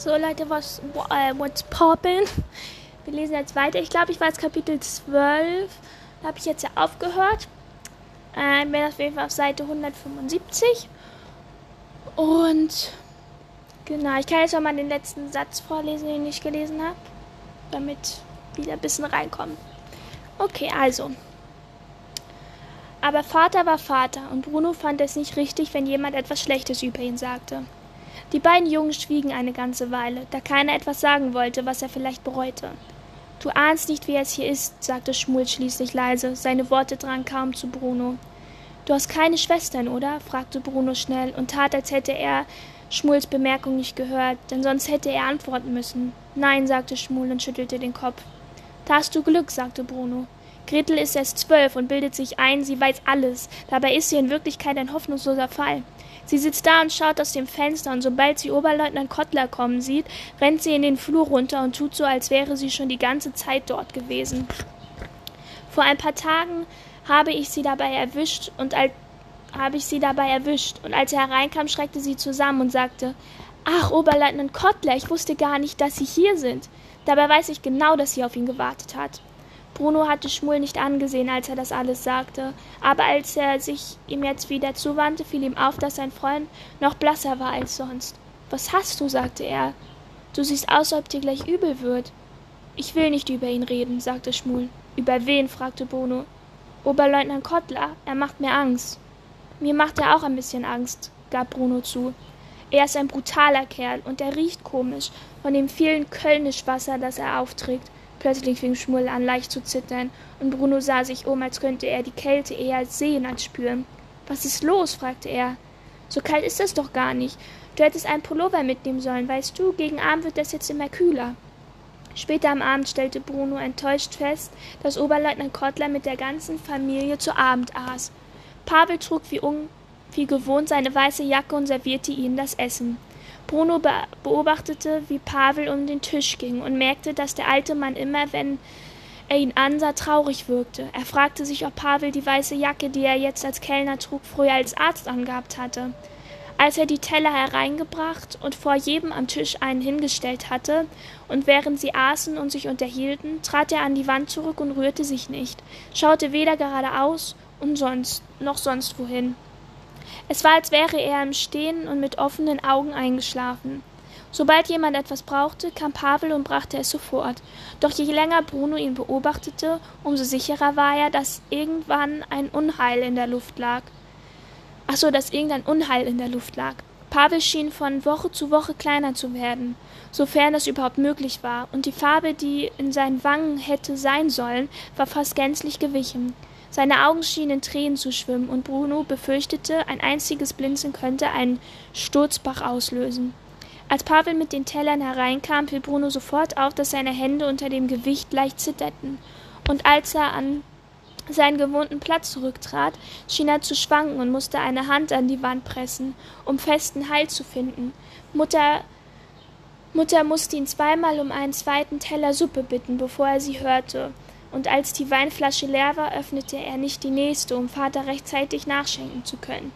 So Leute, was äh, what's poppin? Wir lesen jetzt weiter. Ich glaube, ich war jetzt Kapitel 12. Da habe ich jetzt ja aufgehört. Äh, bin auf jeden Fall auf Seite 175. Und genau, ich kann jetzt noch mal den letzten Satz vorlesen, den ich gelesen habe, damit wieder ein bisschen reinkommen. Okay, also. Aber Vater war Vater und Bruno fand es nicht richtig, wenn jemand etwas Schlechtes über ihn sagte. Die beiden Jungen schwiegen eine ganze Weile, da keiner etwas sagen wollte, was er vielleicht bereute. Du ahnst nicht, wie es hier ist, sagte Schmul schließlich leise. Seine Worte drangen kaum zu Bruno. Du hast keine Schwestern, oder? fragte Bruno schnell und tat, als hätte er Schmuls Bemerkung nicht gehört, denn sonst hätte er antworten müssen. Nein, sagte Schmul und schüttelte den Kopf. Da hast du Glück, sagte Bruno. Gretel ist erst zwölf und bildet sich ein, sie weiß alles. Dabei ist sie in Wirklichkeit ein hoffnungsloser Fall. Sie sitzt da und schaut aus dem Fenster, und sobald sie Oberleutnant Kottler kommen sieht, rennt sie in den Flur runter und tut so, als wäre sie schon die ganze Zeit dort gewesen. Vor ein paar Tagen habe ich sie dabei erwischt und als habe ich sie dabei erwischt, und als er hereinkam, schreckte sie zusammen und sagte Ach, Oberleutnant Kottler, ich wusste gar nicht, dass Sie hier sind. Dabei weiß ich genau, dass sie auf ihn gewartet hat. Bruno hatte Schmul nicht angesehen, als er das alles sagte, aber als er sich ihm jetzt wieder zuwandte, fiel ihm auf, dass sein Freund noch blasser war als sonst. Was hast du? sagte er. Du siehst aus, als ob dir gleich übel wird. Ich will nicht über ihn reden, sagte Schmul. Über wen? fragte Bruno. Oberleutnant Kottler, er macht mir Angst. Mir macht er auch ein bisschen Angst, gab Bruno zu. Er ist ein brutaler Kerl und er riecht komisch von dem vielen Kölnischwasser, das er aufträgt. Plötzlich fing Schmull an, leicht zu zittern, und Bruno sah sich um, als könnte er die Kälte eher sehen als spüren. Was ist los? fragte er. So kalt ist es doch gar nicht. Du hättest einen Pullover mitnehmen sollen, weißt du, gegen Abend wird es jetzt immer kühler. Später am Abend stellte Bruno enttäuscht fest, dass Oberleutnant Kottler mit der ganzen Familie zu Abend aß. Pavel trug wie, un wie gewohnt seine weiße Jacke und servierte ihnen das Essen. Bruno beobachtete, wie Pavel um den Tisch ging und merkte, dass der alte Mann immer, wenn er ihn ansah, traurig wirkte. Er fragte sich, ob Pavel die weiße Jacke, die er jetzt als Kellner trug, früher als Arzt angehabt hatte. Als er die Teller hereingebracht und vor jedem am Tisch einen hingestellt hatte, und während sie aßen und sich unterhielten, trat er an die Wand zurück und rührte sich nicht, schaute weder geradeaus und sonst noch sonst wohin. Es war, als wäre er im Stehen und mit offenen Augen eingeschlafen. Sobald jemand etwas brauchte, kam Pavel und brachte es sofort. Doch je länger Bruno ihn beobachtete, umso sicherer war er, dass irgendwann ein Unheil in der Luft lag. Ach so, dass irgendein Unheil in der Luft lag. Pavel schien von Woche zu Woche kleiner zu werden, sofern es überhaupt möglich war, und die Farbe, die in seinen Wangen hätte sein sollen, war fast gänzlich gewichen. Seine Augen schienen in Tränen zu schwimmen, und Bruno befürchtete, ein einziges Blinzeln könnte einen Sturzbach auslösen. Als Pavel mit den Tellern hereinkam, fiel Bruno sofort auf, dass seine Hände unter dem Gewicht leicht zitterten, und als er an seinen gewohnten Platz zurücktrat, schien er zu schwanken und musste eine Hand an die Wand pressen, um festen Halt zu finden. Mutter Mutter musste ihn zweimal um einen zweiten Teller Suppe bitten, bevor er sie hörte, und als die Weinflasche leer war, öffnete er nicht die nächste, um Vater rechtzeitig nachschenken zu können.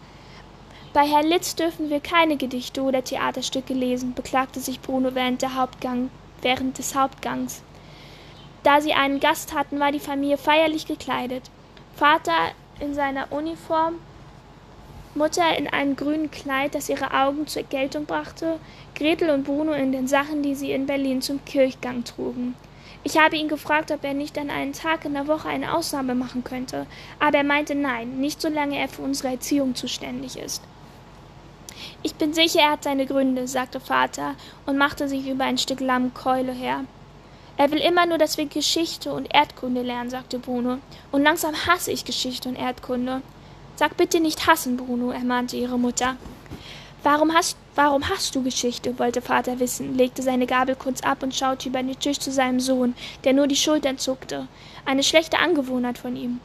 Bei Herr Litz dürfen wir keine Gedichte oder Theaterstücke lesen, beklagte sich Bruno während, Hauptgang, während des Hauptgangs. Da sie einen Gast hatten, war die Familie feierlich gekleidet. Vater in seiner Uniform, Mutter in einem grünen Kleid, das ihre Augen zur Geltung brachte, Gretel und Bruno in den Sachen, die sie in Berlin zum Kirchgang trugen. Ich habe ihn gefragt, ob er nicht an einem Tag in der Woche eine Ausnahme machen könnte, aber er meinte nein, nicht solange er für unsere Erziehung zuständig ist. Ich bin sicher, er hat seine Gründe, sagte Vater und machte sich über ein Stück Lammkeule her. Er will immer nur, dass wir Geschichte und Erdkunde lernen, sagte Bruno. Und langsam hasse ich Geschichte und Erdkunde. Sag bitte nicht hassen, Bruno, ermahnte ihre Mutter. Warum hast, warum hast du Geschichte? wollte Vater wissen, legte seine Gabel kurz ab und schaute über den Tisch zu seinem Sohn, der nur die Schultern zuckte. Eine schlechte Angewohnheit von ihm.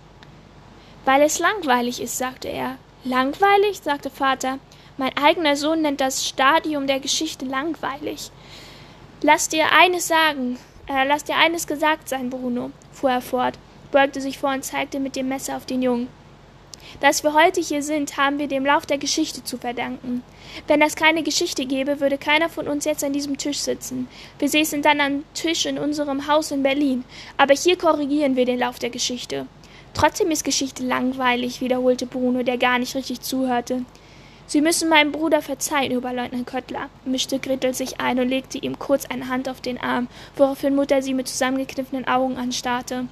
Weil es langweilig ist, sagte er. Langweilig? sagte Vater. Mein eigener Sohn nennt das Stadium der Geschichte langweilig. Lass dir eines sagen, äh, lass dir eines gesagt sein, Bruno, fuhr er fort, beugte sich vor und zeigte mit dem Messer auf den Jungen. Dass wir heute hier sind, haben wir dem Lauf der Geschichte zu verdanken. Wenn es keine Geschichte gäbe, würde keiner von uns jetzt an diesem Tisch sitzen. Wir säßen dann am Tisch in unserem Haus in Berlin. Aber hier korrigieren wir den Lauf der Geschichte. Trotzdem ist Geschichte langweilig, wiederholte Bruno, der gar nicht richtig zuhörte. Sie müssen meinem Bruder verzeihen, Oberleutnant Köttler, mischte Gretel sich ein und legte ihm kurz eine Hand auf den Arm, woraufhin Mutter sie mit zusammengekniffenen Augen anstarrte.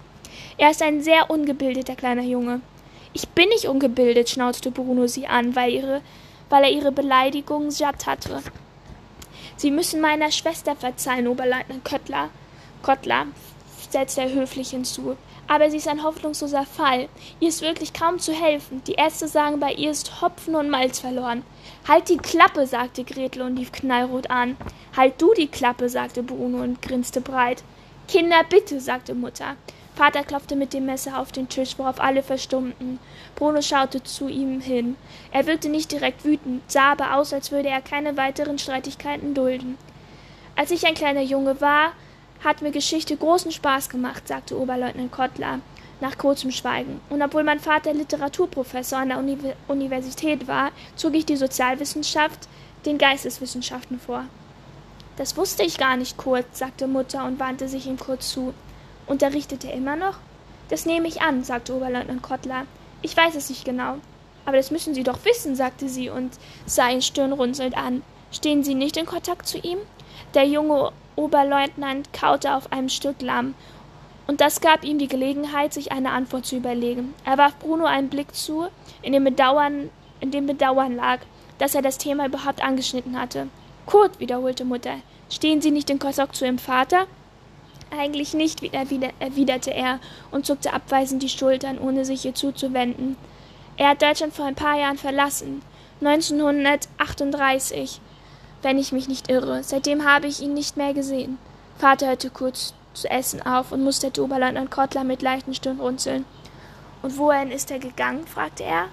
Er ist ein sehr ungebildeter kleiner Junge. Ich bin nicht ungebildet, schnauzte Bruno sie an, weil, ihre, weil er ihre Beleidigung satt hatte. Sie müssen meiner Schwester verzeihen, Oberleutnant Köttler. Kottler, setzte er höflich hinzu. Aber sie ist ein hoffnungsloser Fall. Ihr ist wirklich kaum zu helfen. Die Ärzte sagen, bei ihr ist Hopfen und Malz verloren. Halt die Klappe, sagte Gretel und lief knallrot an. Halt du die Klappe, sagte Bruno und grinste breit. Kinder, bitte, sagte Mutter. Vater klopfte mit dem Messer auf den Tisch, worauf alle verstummten. Bruno schaute zu ihm hin. Er wirkte nicht direkt wütend, sah aber aus, als würde er keine weiteren Streitigkeiten dulden. Als ich ein kleiner Junge war, hat mir Geschichte großen Spaß gemacht, sagte Oberleutnant Kottler nach kurzem Schweigen. Und obwohl mein Vater Literaturprofessor an der Uni Universität war, zog ich die Sozialwissenschaft den Geisteswissenschaften vor. Das wusste ich gar nicht, Kurt, sagte Mutter und wandte sich ihm kurz zu. Unterrichtet er immer noch? Das nehme ich an, sagte Oberleutnant Kottler. Ich weiß es nicht genau. Aber das müssen Sie doch wissen, sagte sie und sah ihn stirnrunzelnd an. Stehen Sie nicht in Kontakt zu ihm? Der junge Oberleutnant kaute auf einem Stück Lamm, und das gab ihm die Gelegenheit, sich eine Antwort zu überlegen. Er warf Bruno einen Blick zu, in dem Bedauern, in dem Bedauern lag, dass er das Thema überhaupt angeschnitten hatte. Kurt, wiederholte Mutter, stehen Sie nicht in Kontakt zu Ihrem Vater? Eigentlich nicht, erwiderte er und zuckte abweisend die Schultern, ohne sich ihr zuzuwenden. Er hat Deutschland vor ein paar Jahren verlassen. 1938 wenn ich mich nicht irre. Seitdem habe ich ihn nicht mehr gesehen. Vater hörte kurz zu essen auf und musterte Oberleutnant Kottler mit leichten Stirnrunzeln. Und wohin ist er gegangen? fragte er.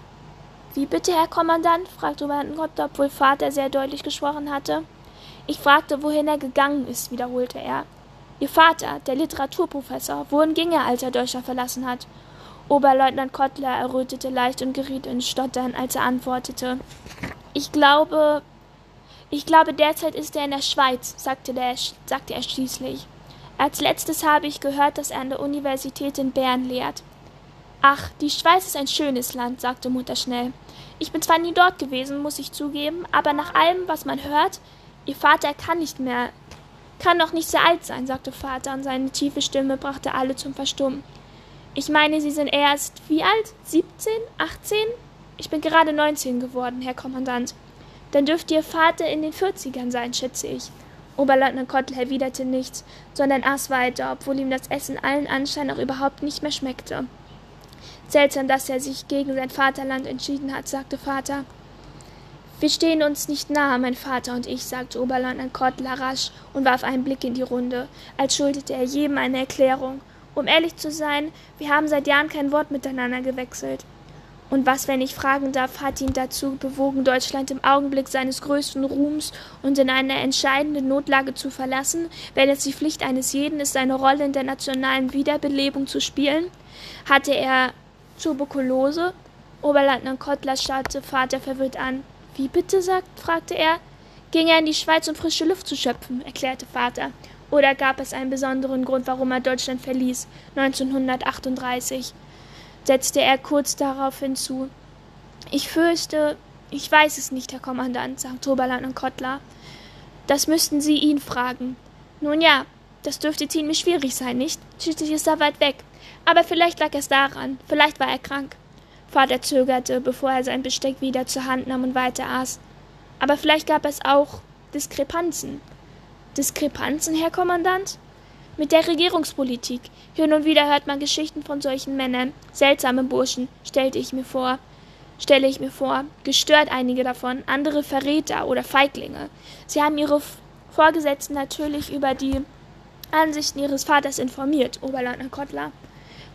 Wie bitte, Herr Kommandant? fragte Oberleutnant Kottler, obwohl Vater sehr deutlich gesprochen hatte. Ich fragte, wohin er gegangen ist, wiederholte er. Ihr Vater, der Literaturprofessor, wohin ging er, als er Deutschland verlassen hat? Oberleutnant Kottler errötete leicht und geriet in Stottern, als er antwortete. Ich glaube, ich glaube, derzeit ist er in der Schweiz, sagte, der, sagte er schließlich. Als letztes habe ich gehört, dass er an der Universität in Bern lehrt. Ach, die Schweiz ist ein schönes Land, sagte Mutter schnell. Ich bin zwar nie dort gewesen, muss ich zugeben, aber nach allem, was man hört, Ihr Vater kann nicht mehr, kann noch nicht sehr alt sein, sagte Vater, und seine tiefe Stimme brachte alle zum Verstummen. Ich meine, Sie sind erst wie alt? Siebzehn? Achtzehn? Ich bin gerade neunzehn geworden, Herr Kommandant. Dann dürfte Ihr Vater in den Vierzigern sein, schätze ich. Oberleutnant Kottel erwiderte nichts, sondern aß weiter, obwohl ihm das Essen allen Anschein auch überhaupt nicht mehr schmeckte. Seltsam, dass er sich gegen sein Vaterland entschieden hat, sagte Vater. Wir stehen uns nicht nahe, mein Vater und ich, sagte Oberleutnant Kottler rasch und warf einen Blick in die Runde, als schuldete er jedem eine Erklärung. Um ehrlich zu sein, wir haben seit Jahren kein Wort miteinander gewechselt. Und was, wenn ich fragen darf, hat ihn dazu bewogen, Deutschland im Augenblick seines größten Ruhms und in einer entscheidenden Notlage zu verlassen, wenn es die Pflicht eines jeden ist, seine Rolle in der nationalen Wiederbelebung zu spielen? Hatte er Tuberkulose? Oberleutnant Kottler starrte Vater verwirrt an. Wie bitte, sagt, fragte er. Ging er in die Schweiz, um frische Luft zu schöpfen, erklärte Vater. Oder gab es einen besonderen Grund, warum er Deutschland verließ, 1938? setzte er kurz darauf hinzu. Ich fürchte, ich weiß es nicht, Herr Kommandant, sagte Oberleutnant Kottler. Das müssten Sie ihn fragen. Nun ja, das dürfte ziemlich schwierig sein, nicht? Schließlich ist er weit weg. Aber vielleicht lag es daran, vielleicht war er krank. Vater zögerte, bevor er sein Besteck wieder zur Hand nahm und weiter aß. Aber vielleicht gab es auch Diskrepanzen. Diskrepanzen, Herr Kommandant? Mit der Regierungspolitik. Hin und wieder hört man Geschichten von solchen Männern. Seltsame Burschen, stellte ich mir vor. Stelle ich mir vor. Gestört einige davon, andere Verräter oder Feiglinge. Sie haben ihre Vorgesetzten natürlich über die Ansichten ihres Vaters informiert, Oberleutnant Kottler.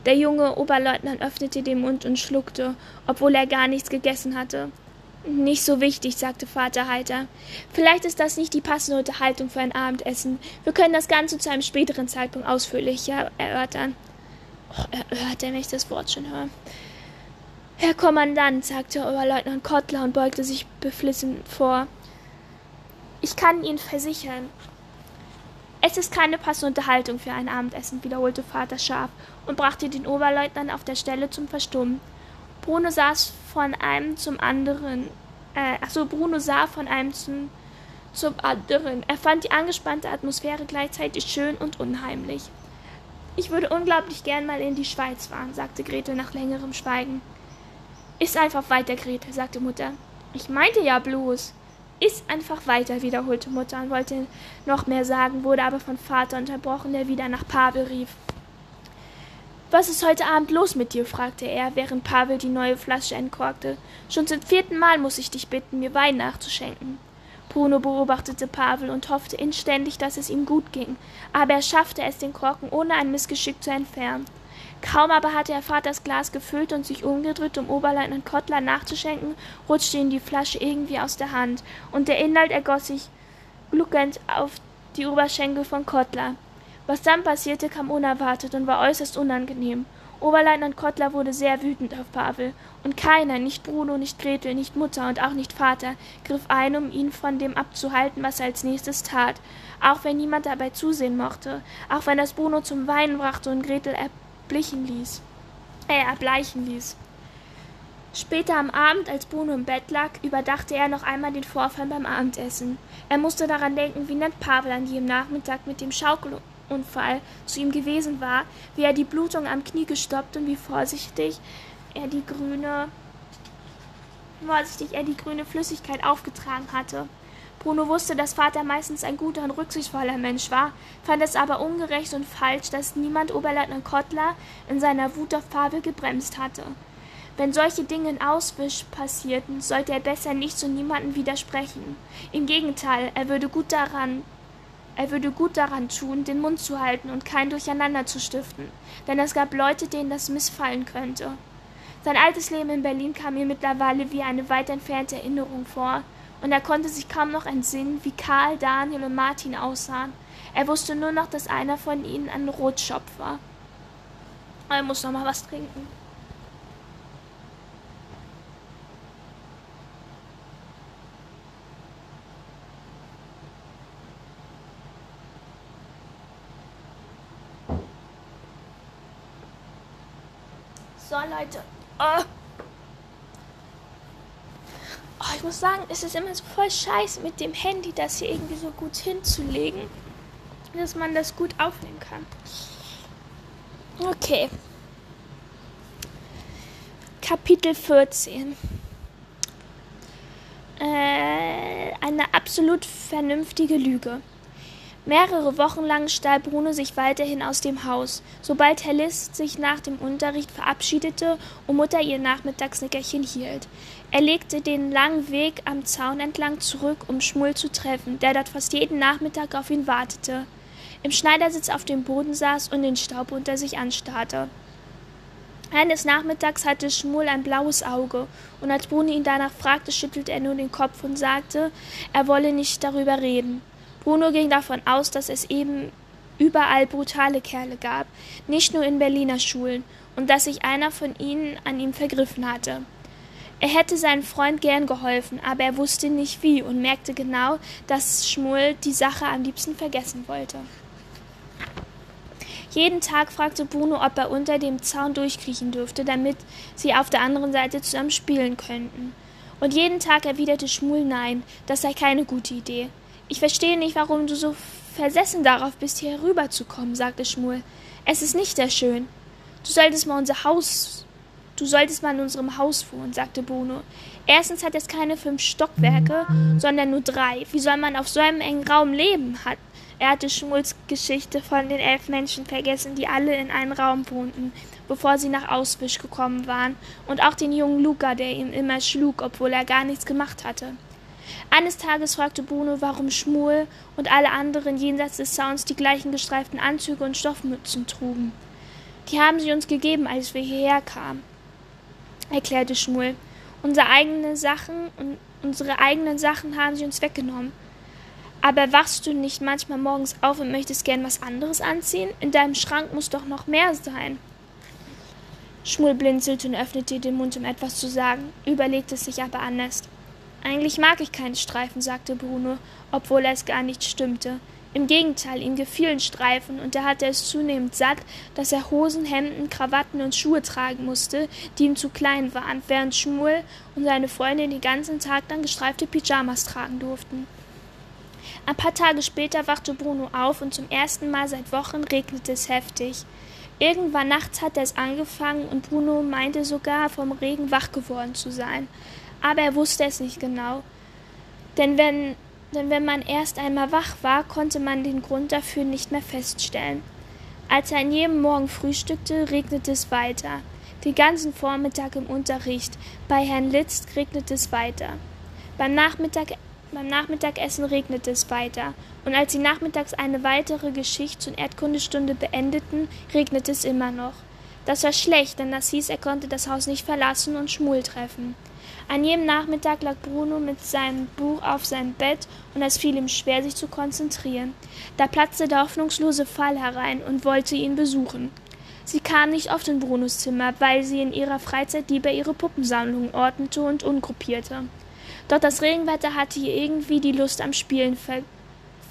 Der junge Oberleutnant öffnete den Mund und schluckte, obwohl er gar nichts gegessen hatte. Nicht so wichtig, sagte Vater heiter. Vielleicht ist das nicht die passende Unterhaltung für ein Abendessen. Wir können das Ganze zu einem späteren Zeitpunkt ausführlicher erörtern. Oh, erörtern, wenn ich das Wort schon höre. Herr Kommandant, sagte Oberleutnant Kottler und beugte sich beflissen vor. Ich kann Ihnen versichern, es ist keine passende Unterhaltung für ein Abendessen, wiederholte Vater scharf und brachte den Oberleutnant auf der Stelle zum Verstummen. Bruno saß von einem zum anderen, äh, achso, Bruno sah von einem zum, zum anderen. Er fand die angespannte Atmosphäre gleichzeitig schön und unheimlich. Ich würde unglaublich gern mal in die Schweiz fahren, sagte Gretel nach längerem Schweigen. Ist einfach weiter, Gretel, sagte Mutter. Ich meinte ja bloß. Iss einfach weiter, wiederholte Mutter und wollte noch mehr sagen, wurde aber von Vater unterbrochen, der wieder nach Pavel rief. Was ist heute Abend los mit dir? fragte er, während Pavel die neue Flasche entkorkte. Schon zum vierten Mal muss ich dich bitten, mir Wein nachzuschenken. Bruno beobachtete Pavel und hoffte inständig, dass es ihm gut ging, aber er schaffte es, den Korken ohne ein Missgeschick zu entfernen. Kaum aber hatte er Vaters Glas gefüllt und sich umgedreht, um Oberleutnant Kottler nachzuschenken, rutschte ihm die Flasche irgendwie aus der Hand, und der Inhalt ergoss sich gluckend auf die Oberschenkel von Kottler. Was dann passierte, kam unerwartet und war äußerst unangenehm. Oberleutnant Kottler wurde sehr wütend auf Pavel, und keiner, nicht Bruno, nicht Gretel, nicht Mutter und auch nicht Vater, griff ein, um ihn von dem abzuhalten, was er als nächstes tat, auch wenn niemand dabei zusehen mochte, auch wenn das Bruno zum Weinen brachte und Gretel erblichen ließ, äh, erbleichen ließ. Später am Abend, als Bruno im Bett lag, überdachte er noch einmal den Vorfall beim Abendessen. Er musste daran denken, wie nett Pavel an jedem Nachmittag mit dem Schaukelunfall zu ihm gewesen war, wie er die Blutung am Knie gestoppt und wie vorsichtig er die grüne vorsichtig er die grüne Flüssigkeit aufgetragen hatte. Bruno wusste, dass Vater meistens ein guter und rücksichtsvoller Mensch war, fand es aber ungerecht und falsch, dass niemand Oberleutnant Kottler in seiner Wut auf Pavel gebremst hatte. Wenn solche Dinge in Auswisch passierten, sollte er besser nicht zu niemandem widersprechen. Im Gegenteil, er würde gut daran er würde gut daran tun, den Mund zu halten und kein Durcheinander zu stiften, denn es gab Leute, denen das missfallen könnte. Sein altes Leben in Berlin kam ihm mittlerweile wie eine weit entfernte Erinnerung vor, und er konnte sich kaum noch entsinnen, wie Karl, Daniel und Martin aussahen. Er wusste nur noch, dass einer von ihnen ein Rotschopf war. Er muss noch mal was trinken. So, Leute. Oh. Oh, ich muss sagen, es ist immer so voll scheiße mit dem Handy, das hier irgendwie so gut hinzulegen, dass man das gut aufnehmen kann. Okay. Kapitel 14. Äh, eine absolut vernünftige Lüge. Mehrere Wochen lang stahl Bruno sich weiterhin aus dem Haus. Sobald Herr List sich nach dem Unterricht verabschiedete und Mutter ihr Nachmittagsnickerchen hielt. Er legte den langen Weg am Zaun entlang zurück, um Schmull zu treffen, der dort fast jeden Nachmittag auf ihn wartete, im Schneidersitz auf dem Boden saß und den Staub unter sich anstarrte. Eines Nachmittags hatte Schmull ein blaues Auge, und als Bruno ihn danach fragte, schüttelte er nur den Kopf und sagte, er wolle nicht darüber reden. Bruno ging davon aus, dass es eben überall brutale Kerle gab, nicht nur in Berliner Schulen, und dass sich einer von ihnen an ihm vergriffen hatte. Er hätte seinem Freund gern geholfen, aber er wusste nicht wie und merkte genau, dass Schmull die Sache am liebsten vergessen wollte. Jeden Tag fragte Bruno, ob er unter dem Zaun durchkriechen dürfte, damit sie auf der anderen Seite zusammen spielen könnten. Und jeden Tag erwiderte Schmull nein, das sei keine gute Idee. Ich verstehe nicht, warum du so versessen darauf bist, hier herüberzukommen, sagte Schmuel. Es ist nicht sehr schön. Du solltest mal unser Haus. Du solltest mal in unserem Haus wohnen, sagte Bruno. Erstens hat es keine fünf Stockwerke, sondern nur drei. Wie soll man auf so einem engen Raum leben? Hat, er hatte Schmuls Geschichte von den elf Menschen vergessen, die alle in einem Raum wohnten, bevor sie nach Auswisch gekommen waren, und auch den jungen Luca, der ihn immer schlug, obwohl er gar nichts gemacht hatte. Eines Tages fragte Bruno, warum Schmuel und alle anderen jenseits des Zauns die gleichen gestreiften Anzüge und Stoffmützen trugen. Die haben sie uns gegeben, als wir hierher kamen, erklärte Schmuel. Unsere eigenen Sachen und unsere eigenen Sachen haben sie uns weggenommen. Aber wachst du nicht manchmal morgens auf und möchtest gern was anderes anziehen? In deinem Schrank muss doch noch mehr sein. Schmuel blinzelte und öffnete den Mund, um etwas zu sagen, überlegte es sich aber anders. Eigentlich mag ich keine Streifen, sagte Bruno, obwohl es gar nicht stimmte. Im Gegenteil, ihm gefielen Streifen, und er hatte es zunehmend satt, dass er Hosen, Hemden, Krawatten und Schuhe tragen musste, die ihm zu klein waren, während Schmuel und seine Freundin den ganzen Tag lang gestreifte Pyjamas tragen durften. Ein paar Tage später wachte Bruno auf, und zum ersten Mal seit Wochen regnete es heftig. Irgendwann nachts hatte es angefangen, und Bruno meinte sogar, vom Regen wach geworden zu sein aber er wusste es nicht genau. Denn wenn, denn wenn man erst einmal wach war, konnte man den Grund dafür nicht mehr feststellen. Als er an jedem Morgen frühstückte, regnete es weiter. Den ganzen Vormittag im Unterricht. Bei Herrn Litz regnete es weiter. Beim, Nachmittag, beim Nachmittagessen regnete es weiter. Und als sie nachmittags eine weitere Geschichts- und Erdkundestunde beendeten, regnete es immer noch. Das war schlecht, denn das hieß, er konnte das Haus nicht verlassen und Schmul treffen. An jedem Nachmittag lag Bruno mit seinem Buch auf seinem Bett, und es fiel ihm schwer, sich zu konzentrieren. Da platzte der hoffnungslose Fall herein und wollte ihn besuchen. Sie kam nicht oft in Brunos Zimmer, weil sie in ihrer Freizeit lieber ihre Puppensammlung ordnete und ungruppierte. Doch das Regenwetter hatte ihr irgendwie die Lust am Spielen ver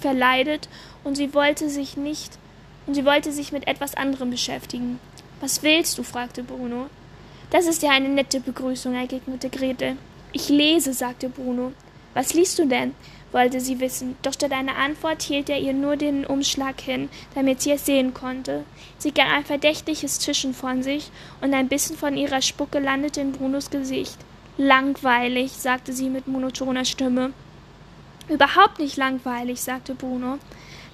verleidet, und sie wollte sich nicht und sie wollte sich mit etwas anderem beschäftigen. Was willst du? fragte Bruno. Das ist ja eine nette Begrüßung, entgegnete Gretel. Ich lese, sagte Bruno. Was liest du denn? wollte sie wissen, doch statt einer Antwort hielt er ihr nur den Umschlag hin, damit sie es sehen konnte. Sie gab ein verdächtiges Zischen von sich, und ein bisschen von ihrer Spucke landete in Brunos Gesicht. Langweilig, sagte sie mit monotoner Stimme. Überhaupt nicht langweilig, sagte Bruno.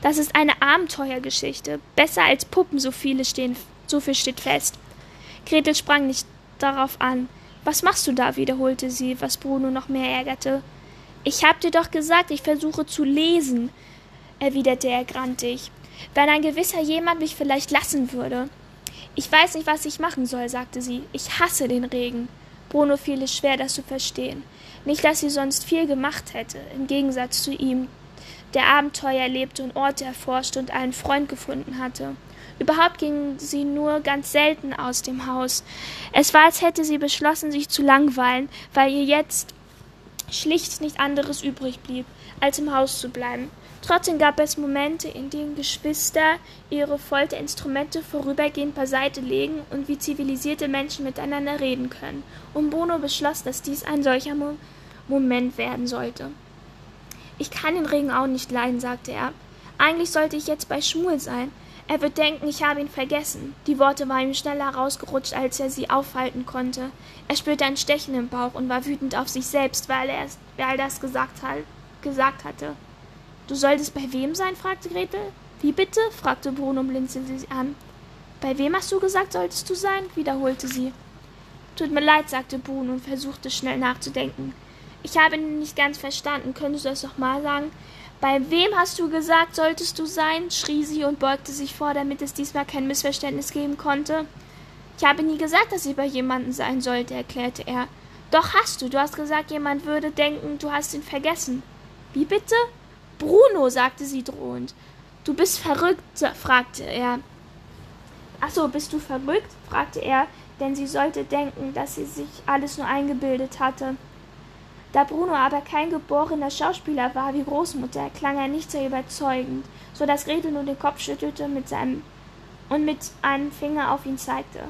Das ist eine Abenteuergeschichte. Besser als Puppen, so viele stehen, so viel steht fest. Gretel sprang nicht darauf an. Was machst du da? wiederholte sie, was Bruno noch mehr ärgerte. Ich hab dir doch gesagt, ich versuche zu lesen, erwiderte er grantig. Wenn ein gewisser jemand mich vielleicht lassen würde. Ich weiß nicht, was ich machen soll, sagte sie. Ich hasse den Regen. Bruno fiel es schwer, das zu verstehen. Nicht, dass sie sonst viel gemacht hätte, im Gegensatz zu ihm, der Abenteuer erlebte und Orte erforschte und einen Freund gefunden hatte. Überhaupt ging sie nur ganz selten aus dem Haus. Es war, als hätte sie beschlossen, sich zu langweilen, weil ihr jetzt schlicht nicht anderes übrig blieb, als im Haus zu bleiben. Trotzdem gab es Momente, in denen Geschwister ihre Folterinstrumente vorübergehend beiseite legen und wie zivilisierte Menschen miteinander reden können. Und Bruno beschloss, dass dies ein solcher Mo Moment werden sollte. Ich kann den Regen auch nicht leiden, sagte er. Eigentlich sollte ich jetzt bei Schmuel sein. Er wird denken, ich habe ihn vergessen. Die Worte waren ihm schneller rausgerutscht, als er sie aufhalten konnte. Er spürte ein Stechen im Bauch und war wütend auf sich selbst, weil er, weil er das gesagt, hat, gesagt hatte. Du solltest bei wem sein? fragte Gretel. Wie bitte? fragte Bruno und blinzelte sie an. Bei wem hast du gesagt, solltest du sein? wiederholte sie. Tut mir leid, sagte Bruno und versuchte schnell nachzudenken. Ich habe ihn nicht ganz verstanden. Könntest du das noch mal sagen? Bei wem hast du gesagt, solltest du sein? schrie sie und beugte sich vor, damit es diesmal kein Missverständnis geben konnte. Ich habe nie gesagt, dass ich bei jemandem sein sollte, erklärte er. Doch hast du. Du hast gesagt, jemand würde denken, du hast ihn vergessen. Wie bitte? Bruno, sagte sie drohend. Du bist verrückt, fragte er. Ach so, bist du verrückt? fragte er, denn sie sollte denken, dass sie sich alles nur eingebildet hatte. Da Bruno aber kein geborener Schauspieler war wie Großmutter, klang er nicht sehr überzeugend, so dass Gretel nur den Kopf schüttelte mit seinem und mit einem Finger auf ihn zeigte.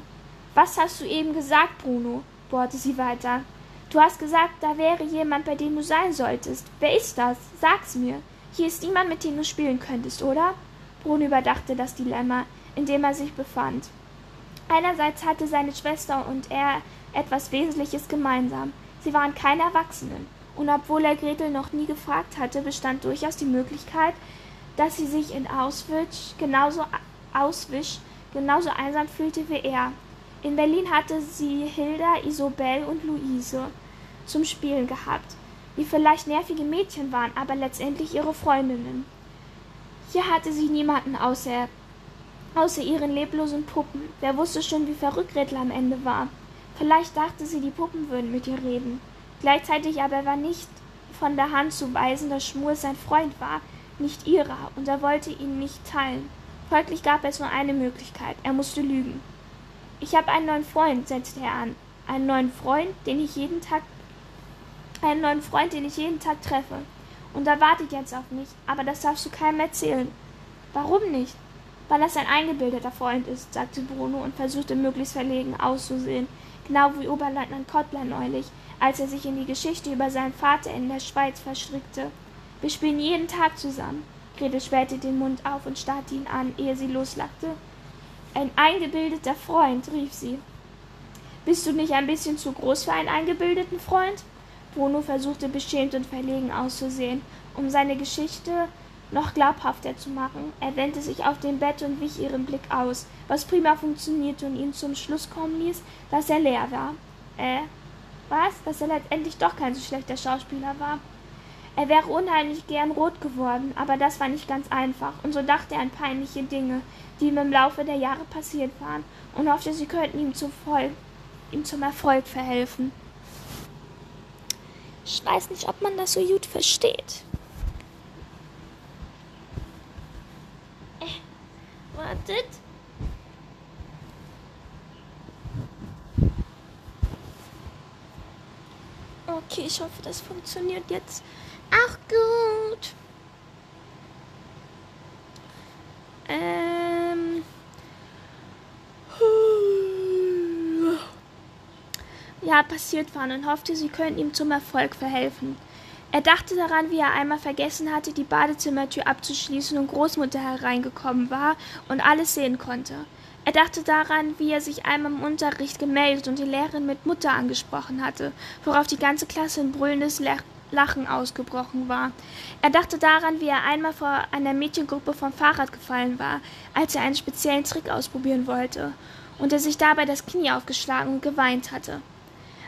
Was hast du eben gesagt, Bruno? bohrte sie weiter. Du hast gesagt, da wäre jemand, bei dem du sein solltest. Wer ist das? Sag's mir. Hier ist niemand, mit dem du spielen könntest, oder? Bruno überdachte das Dilemma, in dem er sich befand. Einerseits hatte seine Schwester und er etwas Wesentliches gemeinsam. Sie waren keine Erwachsenen, und obwohl er Gretel noch nie gefragt hatte, bestand durchaus die Möglichkeit, dass sie sich in Auschwitz genauso, Auswisch genauso einsam fühlte wie er. In Berlin hatte sie Hilda, Isobel und Luise zum Spielen gehabt, die vielleicht nervige Mädchen waren, aber letztendlich ihre Freundinnen. Hier hatte sie niemanden außer, außer ihren leblosen Puppen. Wer wusste schon, wie verrückt Gretel am Ende war. Vielleicht dachte sie, die Puppen würden mit ihr reden. Gleichzeitig aber war nicht von der Hand zu weisen, dass Schmuel sein Freund war, nicht ihrer, und er wollte ihn nicht teilen. Folglich gab es nur eine Möglichkeit, er musste lügen. Ich habe einen neuen Freund, setzte er an. Einen neuen Freund, den ich jeden Tag einen neuen Freund, den ich jeden Tag treffe. Und er wartet jetzt auf mich, aber das darfst du keinem erzählen. Warum nicht? Weil das ein eingebildeter Freund ist, sagte Bruno und versuchte möglichst verlegen auszusehen, genau wie Oberleutnant Kottler neulich, als er sich in die Geschichte über seinen Vater in der Schweiz verstrickte. Wir spielen jeden Tag zusammen. Gretel sperrte den Mund auf und starrte ihn an, ehe sie loslachte. Ein eingebildeter Freund, rief sie. Bist du nicht ein bisschen zu groß für einen eingebildeten Freund? Bruno versuchte beschämt und verlegen auszusehen, um seine Geschichte noch glaubhafter zu machen. Er wendete sich auf dem Bett und wich ihren Blick aus, was prima funktionierte und ihn zum Schluss kommen ließ, dass er leer war. Äh, was? Dass er letztendlich doch kein so schlechter Schauspieler war. Er wäre unheimlich gern rot geworden, aber das war nicht ganz einfach, und so dachte er an peinliche Dinge, die ihm im Laufe der Jahre passiert waren, und hoffte, sie könnten ihm zum, Volk, ihm zum Erfolg verhelfen. Ich weiß nicht, ob man das so gut versteht. Wartet. Okay, ich hoffe, das funktioniert jetzt auch gut. Ähm. Ja, passiert waren und hoffte, sie könnten ihm zum Erfolg verhelfen. Er dachte daran, wie er einmal vergessen hatte, die Badezimmertür abzuschließen und Großmutter hereingekommen war und alles sehen konnte. Er dachte daran, wie er sich einmal im Unterricht gemeldet und die Lehrerin mit Mutter angesprochen hatte, worauf die ganze Klasse in brüllendes Lachen ausgebrochen war. Er dachte daran, wie er einmal vor einer Mädchengruppe vom Fahrrad gefallen war, als er einen speziellen Trick ausprobieren wollte, und er sich dabei das Knie aufgeschlagen und geweint hatte.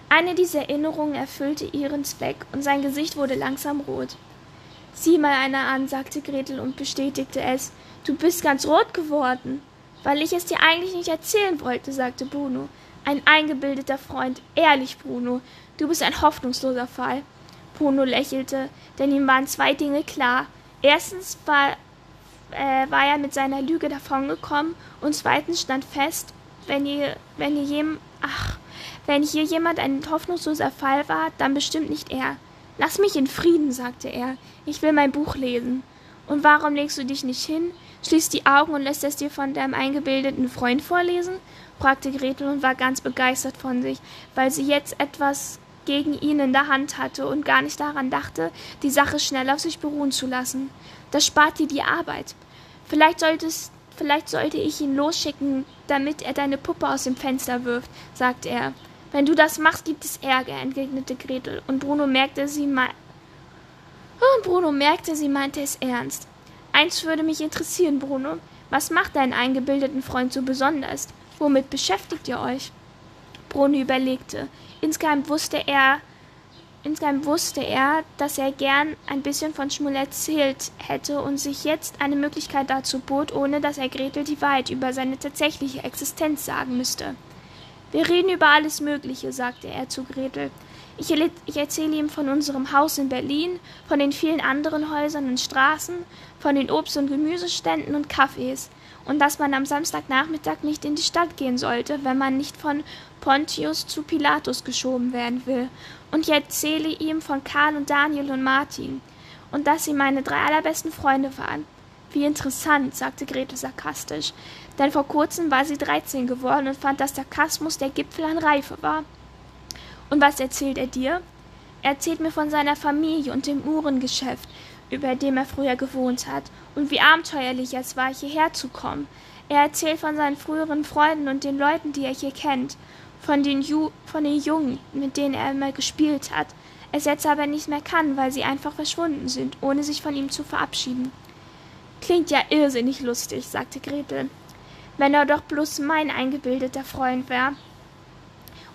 Eine dieser Erinnerungen erfüllte ihren Zweck, und sein Gesicht wurde langsam rot. Sieh mal einer an, sagte Gretel und bestätigte es. Du bist ganz rot geworden. Weil ich es dir eigentlich nicht erzählen wollte, sagte Bruno. Ein eingebildeter Freund. Ehrlich, Bruno, du bist ein hoffnungsloser Fall. Bruno lächelte, denn ihm waren zwei Dinge klar. Erstens war, äh, war er mit seiner Lüge davongekommen und zweitens stand fest, wenn ihr, wenn ihr jem, ach, wenn hier jemand ein hoffnungsloser Fall war, dann bestimmt nicht er. Lass mich in Frieden, sagte er. Ich will mein Buch lesen. Und warum legst du dich nicht hin, schließt die Augen und lässt es dir von deinem eingebildeten Freund vorlesen? fragte Gretel und war ganz begeistert von sich, weil sie jetzt etwas gegen ihn in der Hand hatte und gar nicht daran dachte, die Sache schnell auf sich beruhen zu lassen. Das spart dir die Arbeit. Vielleicht solltest Vielleicht sollte ich ihn losschicken, damit er deine Puppe aus dem Fenster wirft, sagte er. Wenn du das machst, gibt es Ärger, entgegnete Gretel, und Bruno merkte, sie mei und Bruno merkte, sie meinte es ernst. Eins würde mich interessieren, Bruno. Was macht deinen eingebildeten Freund so besonders? Womit beschäftigt ihr euch? Bruno überlegte. Insgeheim wusste er, insgeheim wusste er, dass er gern ein bisschen von Schmull erzählt hätte und sich jetzt eine Möglichkeit dazu bot, ohne dass er Gretel die Wahrheit über seine tatsächliche Existenz sagen müsste. Wir reden über alles Mögliche, sagte er zu Gretel. Ich, ich erzähle ihm von unserem Haus in Berlin, von den vielen anderen Häusern und Straßen, von den Obst- und Gemüseständen und Cafés, und dass man am Samstagnachmittag nicht in die Stadt gehen sollte, wenn man nicht von Pontius zu Pilatus geschoben werden will. Und ich erzähle ihm von Karl und Daniel und Martin, und dass sie meine drei allerbesten Freunde waren. Wie interessant, sagte Gretel sarkastisch, denn vor kurzem war sie dreizehn geworden und fand, dass Sarkasmus der Gipfel an Reife war. Und was erzählt er dir? Er erzählt mir von seiner Familie und dem Uhrengeschäft, über dem er früher gewohnt hat, und wie abenteuerlich es war, hierher zu kommen. Er erzählt von seinen früheren Freunden und den Leuten, die er hier kennt, von den, Ju von den Jungen, mit denen er immer gespielt hat, es jetzt aber nicht mehr kann, weil sie einfach verschwunden sind, ohne sich von ihm zu verabschieden. Klingt ja irrsinnig lustig, sagte Gretel. Wenn er doch bloß mein eingebildeter Freund wäre.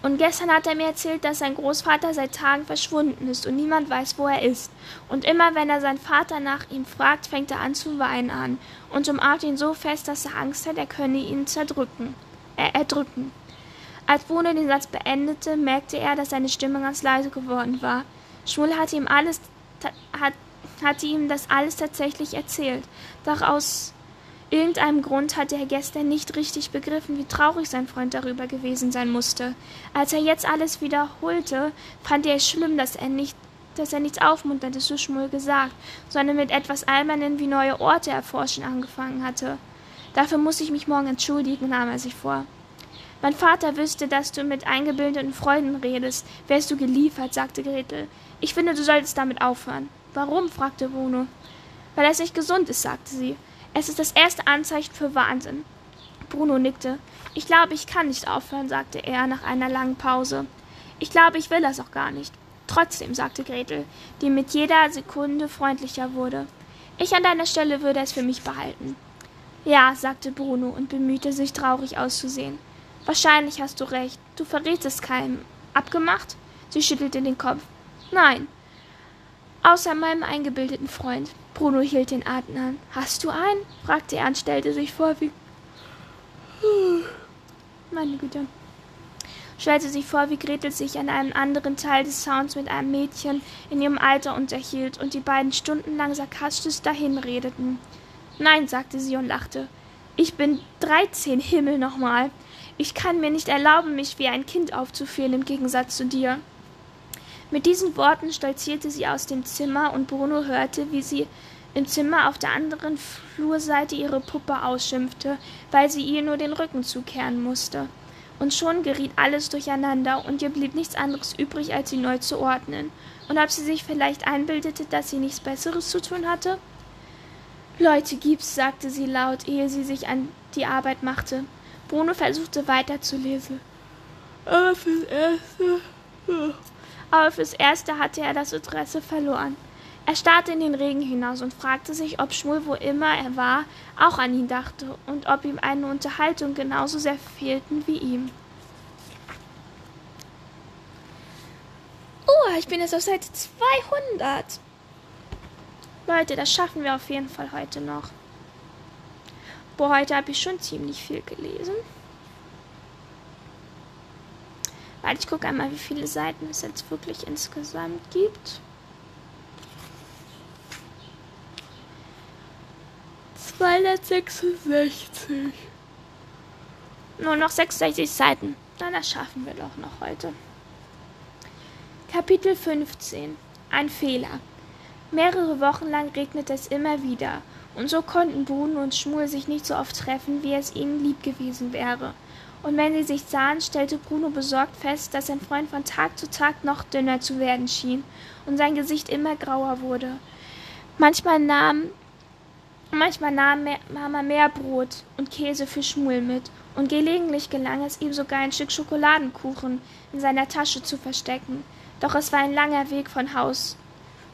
Und gestern hat er mir erzählt, dass sein Großvater seit Tagen verschwunden ist und niemand weiß, wo er ist. Und immer wenn er seinen Vater nach ihm fragt, fängt er an zu weinen an und umarmt ihn so fest, dass er Angst hat, er könne ihn zerdrücken, äh, erdrücken. Als Bruno den Satz beendete, merkte er, dass seine Stimme ganz leise geworden war. Schmull hatte ihm alles, hat, hatte ihm das alles tatsächlich erzählt. Doch aus irgendeinem Grund hatte er gestern nicht richtig begriffen, wie traurig sein Freund darüber gewesen sein musste. Als er jetzt alles wiederholte, fand er es schlimm, dass er nicht dass er nichts Aufmunterndes zu Schmull gesagt, sondern mit etwas Albernen wie neue Orte erforschen angefangen hatte. Dafür muss ich mich morgen entschuldigen, nahm er sich vor. Mein Vater wüsste, dass du mit eingebildeten Freunden redest, wärst du geliefert, sagte Gretel. Ich finde, du solltest damit aufhören. Warum? fragte Bruno. Weil es nicht gesund ist, sagte sie. Es ist das erste Anzeichen für Wahnsinn. Bruno nickte. Ich glaube, ich kann nicht aufhören, sagte er nach einer langen Pause. Ich glaube, ich will das auch gar nicht. Trotzdem, sagte Gretel, die mit jeder Sekunde freundlicher wurde. Ich an deiner Stelle würde es für mich behalten. Ja, sagte Bruno und bemühte sich, traurig auszusehen. Wahrscheinlich hast du recht. Du verrätst es keinem. Abgemacht? Sie schüttelte den Kopf. Nein. Außer meinem eingebildeten Freund. Bruno hielt den Atem an. Hast du einen? fragte er und stellte sich vor, wie. Meine Güte. Stellte sich vor, wie Gretel sich an einem anderen Teil des Sounds mit einem Mädchen in ihrem Alter unterhielt und die beiden stundenlang sarkastisch dahinredeten. Nein, sagte sie und lachte. Ich bin dreizehn, Himmel nochmal. Ich kann mir nicht erlauben, mich wie ein Kind aufzuführen im Gegensatz zu dir. Mit diesen Worten stolzierte sie aus dem Zimmer, und Bruno hörte, wie sie im Zimmer auf der anderen Flurseite ihre Puppe ausschimpfte, weil sie ihr nur den Rücken zukehren musste. Und schon geriet alles durcheinander, und ihr blieb nichts anderes übrig, als sie neu zu ordnen. Und ob sie sich vielleicht einbildete, dass sie nichts Besseres zu tun hatte? Leute gibt's, sagte sie laut, ehe sie sich an die Arbeit machte. Bruno versuchte weiterzulesen. Aber fürs Erste. Aber fürs Erste hatte er das Interesse verloren. Er starrte in den Regen hinaus und fragte sich, ob Schmull, wo immer er war, auch an ihn dachte und ob ihm eine Unterhaltung genauso sehr fehlten wie ihm. Oh, ich bin jetzt auf Seite 200. Leute, das schaffen wir auf jeden Fall heute noch. Boah, heute habe ich schon ziemlich viel gelesen. Weil ich gucke einmal, wie viele Seiten es jetzt wirklich insgesamt gibt. 266. Nur noch 66 Seiten. Na, das schaffen wir doch noch heute. Kapitel 15. Ein Fehler. Mehrere Wochen lang regnete es immer wieder, und so konnten Bruno und Schmuel sich nicht so oft treffen, wie es ihnen lieb gewesen wäre und wenn sie sich sahen, stellte Bruno besorgt fest, dass sein Freund von Tag zu Tag noch dünner zu werden schien und sein Gesicht immer grauer wurde. Manchmal nahm, manchmal nahm Mama mehr Brot und Käse für Schmuel mit, und gelegentlich gelang es ihm sogar ein Stück Schokoladenkuchen in seiner Tasche zu verstecken. Doch es war ein langer Weg von Haus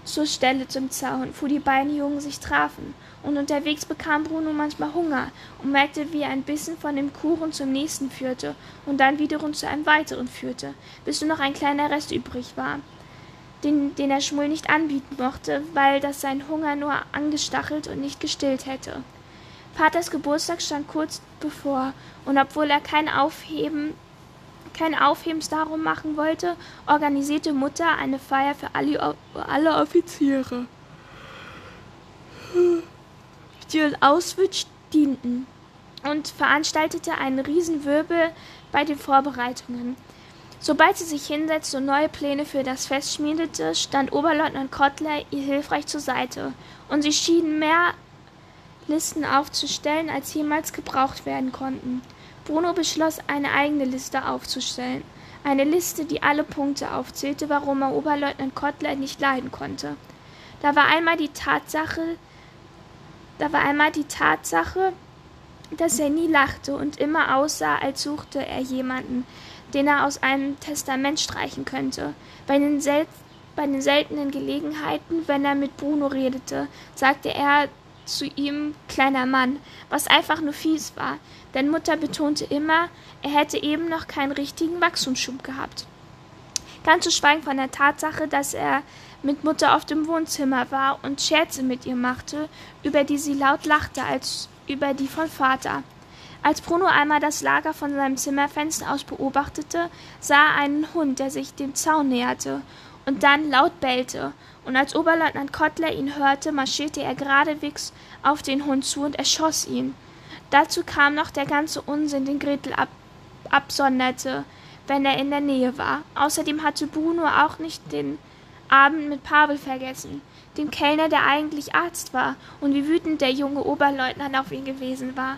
zur Stelle zum Zaun, wo die beiden Jungen sich trafen, und unterwegs bekam Bruno manchmal Hunger und merkte, wie ein Bissen von dem Kuchen zum nächsten führte und dann wiederum zu einem weiteren führte, bis nur noch ein kleiner Rest übrig war, den, den er Schmull nicht anbieten mochte, weil das seinen Hunger nur angestachelt und nicht gestillt hätte. Vaters Geburtstag stand kurz bevor, und obwohl er kein Aufheben kein Aufhebens darum machen wollte, organisierte Mutter eine Feier für alle, alle Offiziere als Auschwitz dienten, und veranstaltete einen Riesenwirbel bei den Vorbereitungen. Sobald sie sich hinsetzte und neue Pläne für das Fest schmiedete, stand Oberleutnant Kottler ihr hilfreich zur Seite, und sie schienen mehr Listen aufzustellen, als jemals gebraucht werden konnten. Bruno beschloss, eine eigene Liste aufzustellen. Eine Liste, die alle Punkte aufzählte, warum er Oberleutnant Kottler nicht leiden konnte. Da war einmal die Tatsache, da war einmal die Tatsache, dass er nie lachte und immer aussah, als suchte er jemanden, den er aus einem Testament streichen könnte. Bei den, sel bei den seltenen Gelegenheiten, wenn er mit Bruno redete, sagte er zu ihm kleiner Mann, was einfach nur fies war, denn Mutter betonte immer, er hätte eben noch keinen richtigen Wachstumsschub gehabt. Ganz zu schweigen von der Tatsache, dass er mit Mutter auf dem Wohnzimmer war und Scherze mit ihr machte, über die sie laut lachte als über die von Vater. Als Bruno einmal das Lager von seinem Zimmerfenster aus beobachtete, sah er einen Hund, der sich dem Zaun näherte und dann laut bellte, und als Oberleutnant Kottler ihn hörte, marschierte er geradewegs auf den Hund zu und erschoss ihn. Dazu kam noch der ganze Unsinn, den Gretel ab absonderte, wenn er in der Nähe war. Außerdem hatte Bruno auch nicht den Abend mit Pavel vergessen, dem Kellner, der eigentlich Arzt war, und wie wütend der junge Oberleutnant auf ihn gewesen war.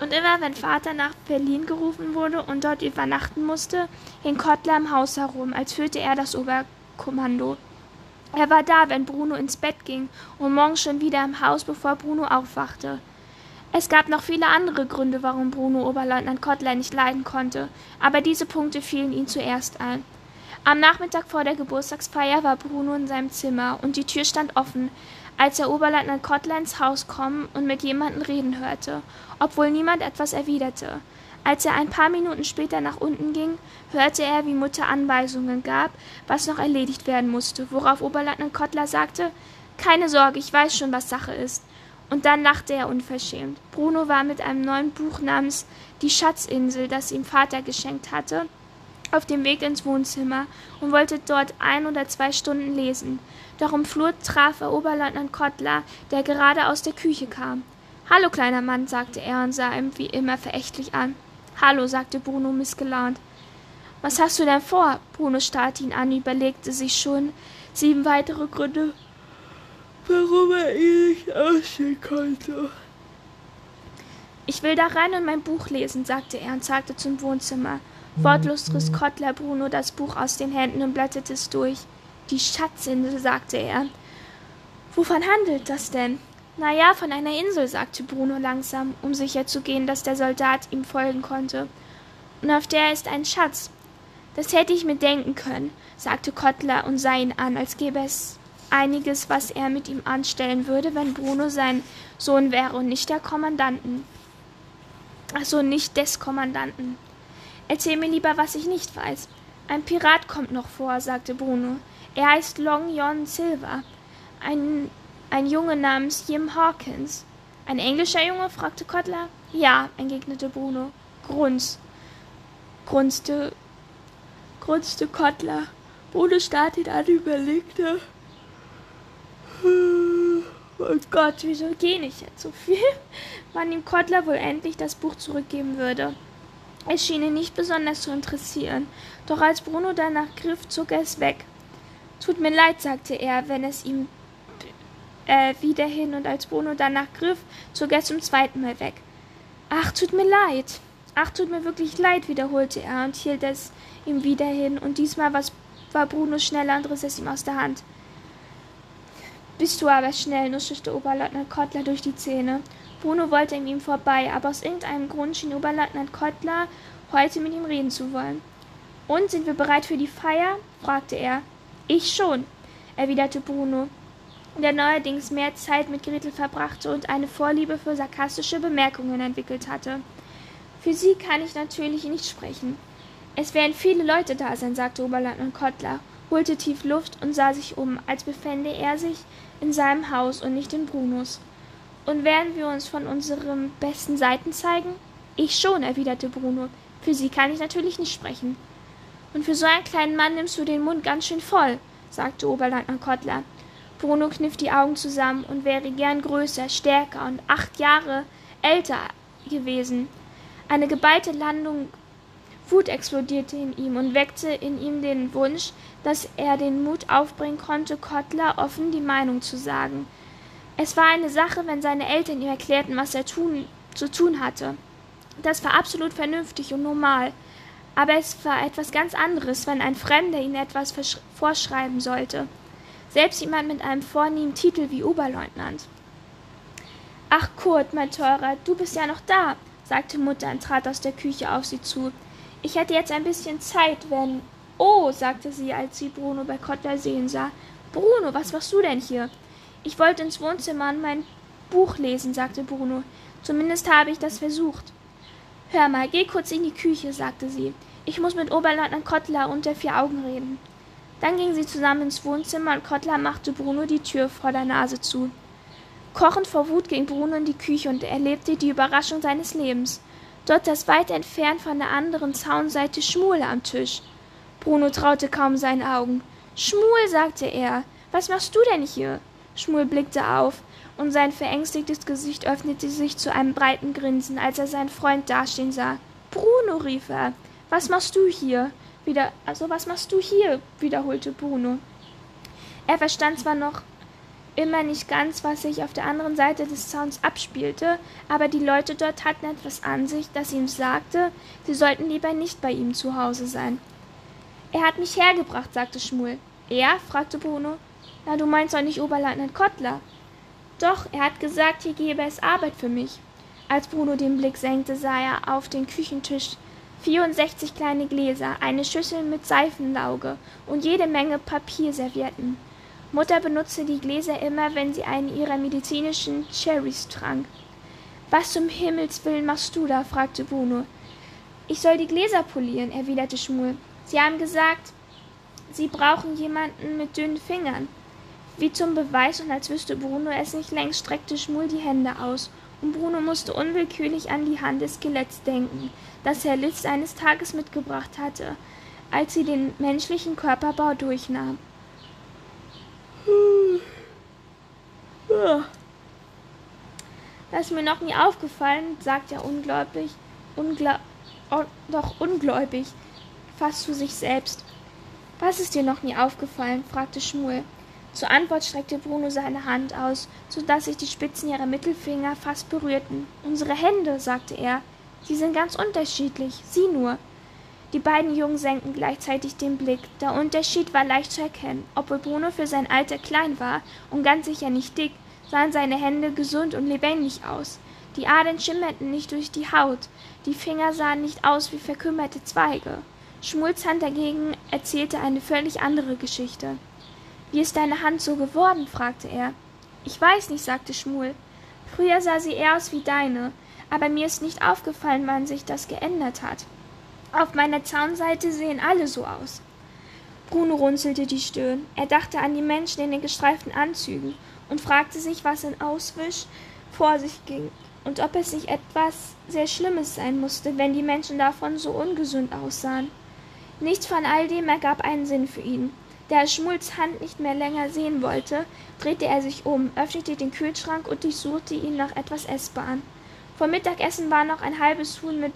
Und immer wenn Vater nach Berlin gerufen wurde und dort übernachten musste, hing Kottler im Haus herum, als führte er das Oberkommando. Er war da, wenn Bruno ins Bett ging, und morgens schon wieder im Haus, bevor Bruno aufwachte. Es gab noch viele andere Gründe, warum Bruno Oberleutnant Kottler nicht leiden konnte, aber diese Punkte fielen ihm zuerst ein. Am Nachmittag vor der Geburtstagsfeier war Bruno in seinem Zimmer und die Tür stand offen, als er Oberleutnant Kottler ins Haus kommen und mit jemandem reden hörte, obwohl niemand etwas erwiderte. Als er ein paar Minuten später nach unten ging, hörte er, wie Mutter Anweisungen gab, was noch erledigt werden musste, worauf Oberleutnant Kottler sagte Keine Sorge, ich weiß schon, was Sache ist. Und dann lachte er unverschämt. Bruno war mit einem neuen Buch namens Die Schatzinsel, das ihm Vater geschenkt hatte, auf dem Weg ins Wohnzimmer und wollte dort ein oder zwei Stunden lesen. Doch im Flur traf er Oberleutnant Kottler, der gerade aus der Küche kam. Hallo, kleiner Mann, sagte er und sah ihn wie immer verächtlich an. Hallo, sagte Bruno missgelaunt. Was hast du denn vor? Bruno starrte ihn an, überlegte sich schon sieben weitere Gründe, warum er ihn nicht aussehen konnte. Ich will da rein und mein Buch lesen, sagte er und zeigte zum Wohnzimmer. Wortlos riss Kottler Bruno das Buch aus den Händen und blätterte es durch. Die Schatzinsel, sagte er. Wovon handelt das denn? Na ja, von einer Insel, sagte Bruno langsam, um sicherzugehen, dass der Soldat ihm folgen konnte. Und auf der ist ein Schatz. Das hätte ich mir denken können, sagte Kottler und sah ihn an, als gäbe es einiges, was er mit ihm anstellen würde, wenn Bruno sein Sohn wäre und nicht der Kommandanten. Ach so, nicht des Kommandanten. Erzähl mir lieber, was ich nicht weiß. Ein Pirat kommt noch vor, sagte Bruno. Er heißt Long John Silver. Ein, ein Junge namens Jim Hawkins. Ein englischer Junge? fragte Kottler. Ja, entgegnete Bruno. Grunz. grunzte, grunzte Kottler. Bruno starrte ihn an, überlegte. Oh Gott, wieso gehe ich jetzt so viel? Wann ihm Kottler wohl endlich das Buch zurückgeben würde. Es schien ihn nicht besonders zu interessieren, doch als Bruno danach griff, zog er es weg. Tut mir leid, sagte er, wenn es ihm äh, wieder hin, und als Bruno danach griff, zog er es zum zweiten Mal weg. Ach, tut mir leid. Ach, tut mir wirklich leid, wiederholte er und hielt es ihm wieder hin, und diesmal war Bruno schneller und riss es ihm aus der Hand. Bist du aber schnell, nuschelte Oberleutnant Kottler durch die Zähne. Bruno wollte an ihm vorbei, aber aus irgendeinem Grund schien Oberleutnant Kottler heute mit ihm reden zu wollen. Und sind wir bereit für die Feier? fragte er. Ich schon, erwiderte Bruno, der neuerdings mehr Zeit mit Gretel verbrachte und eine Vorliebe für sarkastische Bemerkungen entwickelt hatte. Für sie kann ich natürlich nicht sprechen. Es werden viele Leute da sein, sagte Oberleutnant Kottler, holte tief Luft und sah sich um, als befände er sich in seinem Haus und nicht in Brunos. Und werden wir uns von unseren besten Seiten zeigen? Ich schon, erwiderte Bruno. Für sie kann ich natürlich nicht sprechen. Und für so einen kleinen Mann nimmst du den Mund ganz schön voll, sagte Oberleutnant Kottler. Bruno kniff die Augen zusammen und wäre gern größer, stärker und acht Jahre älter gewesen. Eine geballte Landung Wut explodierte in ihm und weckte in ihm den Wunsch, dass er den Mut aufbringen konnte, Kottler offen die Meinung zu sagen. Es war eine Sache, wenn seine Eltern ihm erklärten, was er tun, zu tun hatte. Das war absolut vernünftig und normal. Aber es war etwas ganz anderes, wenn ein Fremder ihm etwas vorschreiben sollte. Selbst jemand mit einem vornehmen Titel wie Oberleutnant. Ach, Kurt, mein Teurer, du bist ja noch da, sagte Mutter und trat aus der Küche auf sie zu. Ich hätte jetzt ein bisschen Zeit, wenn. Oh, sagte sie, als sie Bruno bei Kottler sehen sah. Bruno, was machst du denn hier? Ich wollte ins Wohnzimmer und mein Buch lesen, sagte Bruno. Zumindest habe ich das versucht. Hör mal, geh kurz in die Küche, sagte sie. Ich muss mit Oberleutnant Kottler unter vier Augen reden. Dann gingen sie zusammen ins Wohnzimmer und Kottler machte Bruno die Tür vor der Nase zu. Kochend vor Wut ging Bruno in die Küche und erlebte die Überraschung seines Lebens. Dort saß weit entfernt von der anderen Zaunseite Schmuel am Tisch. Bruno traute kaum seinen Augen. Schmuel, sagte er, was machst du denn hier? Schmuel blickte auf, und sein verängstigtes Gesicht öffnete sich zu einem breiten Grinsen, als er seinen Freund dastehen sah. Bruno, rief er, was machst du hier? Wieder, also was machst du hier? wiederholte Bruno. Er verstand zwar noch immer nicht ganz, was sich auf der anderen Seite des Zauns abspielte, aber die Leute dort hatten etwas an sich, das ihm sagte, sie sollten lieber nicht bei ihm zu Hause sein. Er hat mich hergebracht, sagte Schmuel. Er? fragte Bruno. Na, du meinst doch nicht Oberleutnant Kottler. Doch, er hat gesagt, hier gebe es Arbeit für mich. Als Bruno den Blick senkte, sah er auf den Küchentisch vierundsechzig kleine Gläser, eine Schüssel mit Seifenlauge und jede Menge Papierservietten. Mutter benutzte die Gläser immer, wenn sie einen ihrer medizinischen Cherries trank. Was zum Himmels willen machst du da? fragte Bruno. Ich soll die Gläser polieren, erwiderte Schmuel. Sie haben gesagt, Sie brauchen jemanden mit dünnen Fingern. Wie zum Beweis und als wüsste Bruno es nicht längst, streckte Schmuel die Hände aus, und Bruno musste unwillkürlich an die Hand des Skeletts denken, das Herr Litz eines Tages mitgebracht hatte, als sie den menschlichen Körperbau durchnahm. Das ist mir noch nie aufgefallen, sagt er ungläubig, ungla oh, doch ungläubig, fast zu sich selbst. Was ist dir noch nie aufgefallen? fragte Schmuel. Zur Antwort streckte Bruno seine Hand aus, so dass sich die Spitzen ihrer Mittelfinger fast berührten. Unsere Hände, sagte er, sie sind ganz unterschiedlich. Sieh nur. Die beiden Jungen senkten gleichzeitig den Blick. Der Unterschied war leicht zu erkennen. Obwohl Bruno für sein Alter klein war und ganz sicher nicht dick, sahen seine Hände gesund und lebendig aus. Die Adern schimmerten nicht durch die Haut, die Finger sahen nicht aus wie verkümmerte Zweige. Schmuls Hand dagegen erzählte eine völlig andere Geschichte. Wie ist deine Hand so geworden? fragte er. Ich weiß nicht, sagte Schmul. Früher sah sie eher aus wie deine, aber mir ist nicht aufgefallen, wann sich das geändert hat. Auf meiner Zaunseite sehen alle so aus. Bruno runzelte die Stirn. Er dachte an die Menschen in den gestreiften Anzügen und fragte sich, was in Auswisch vor sich ging und ob es nicht etwas sehr Schlimmes sein musste, wenn die Menschen davon so ungesund aussahen. Nichts von all dem ergab einen Sinn für ihn. Da er Hand nicht mehr länger sehen wollte, drehte er sich um, öffnete den Kühlschrank und durchsuchte ihn nach etwas Essbarem. Vom Mittagessen war noch ein halbes Huhn mit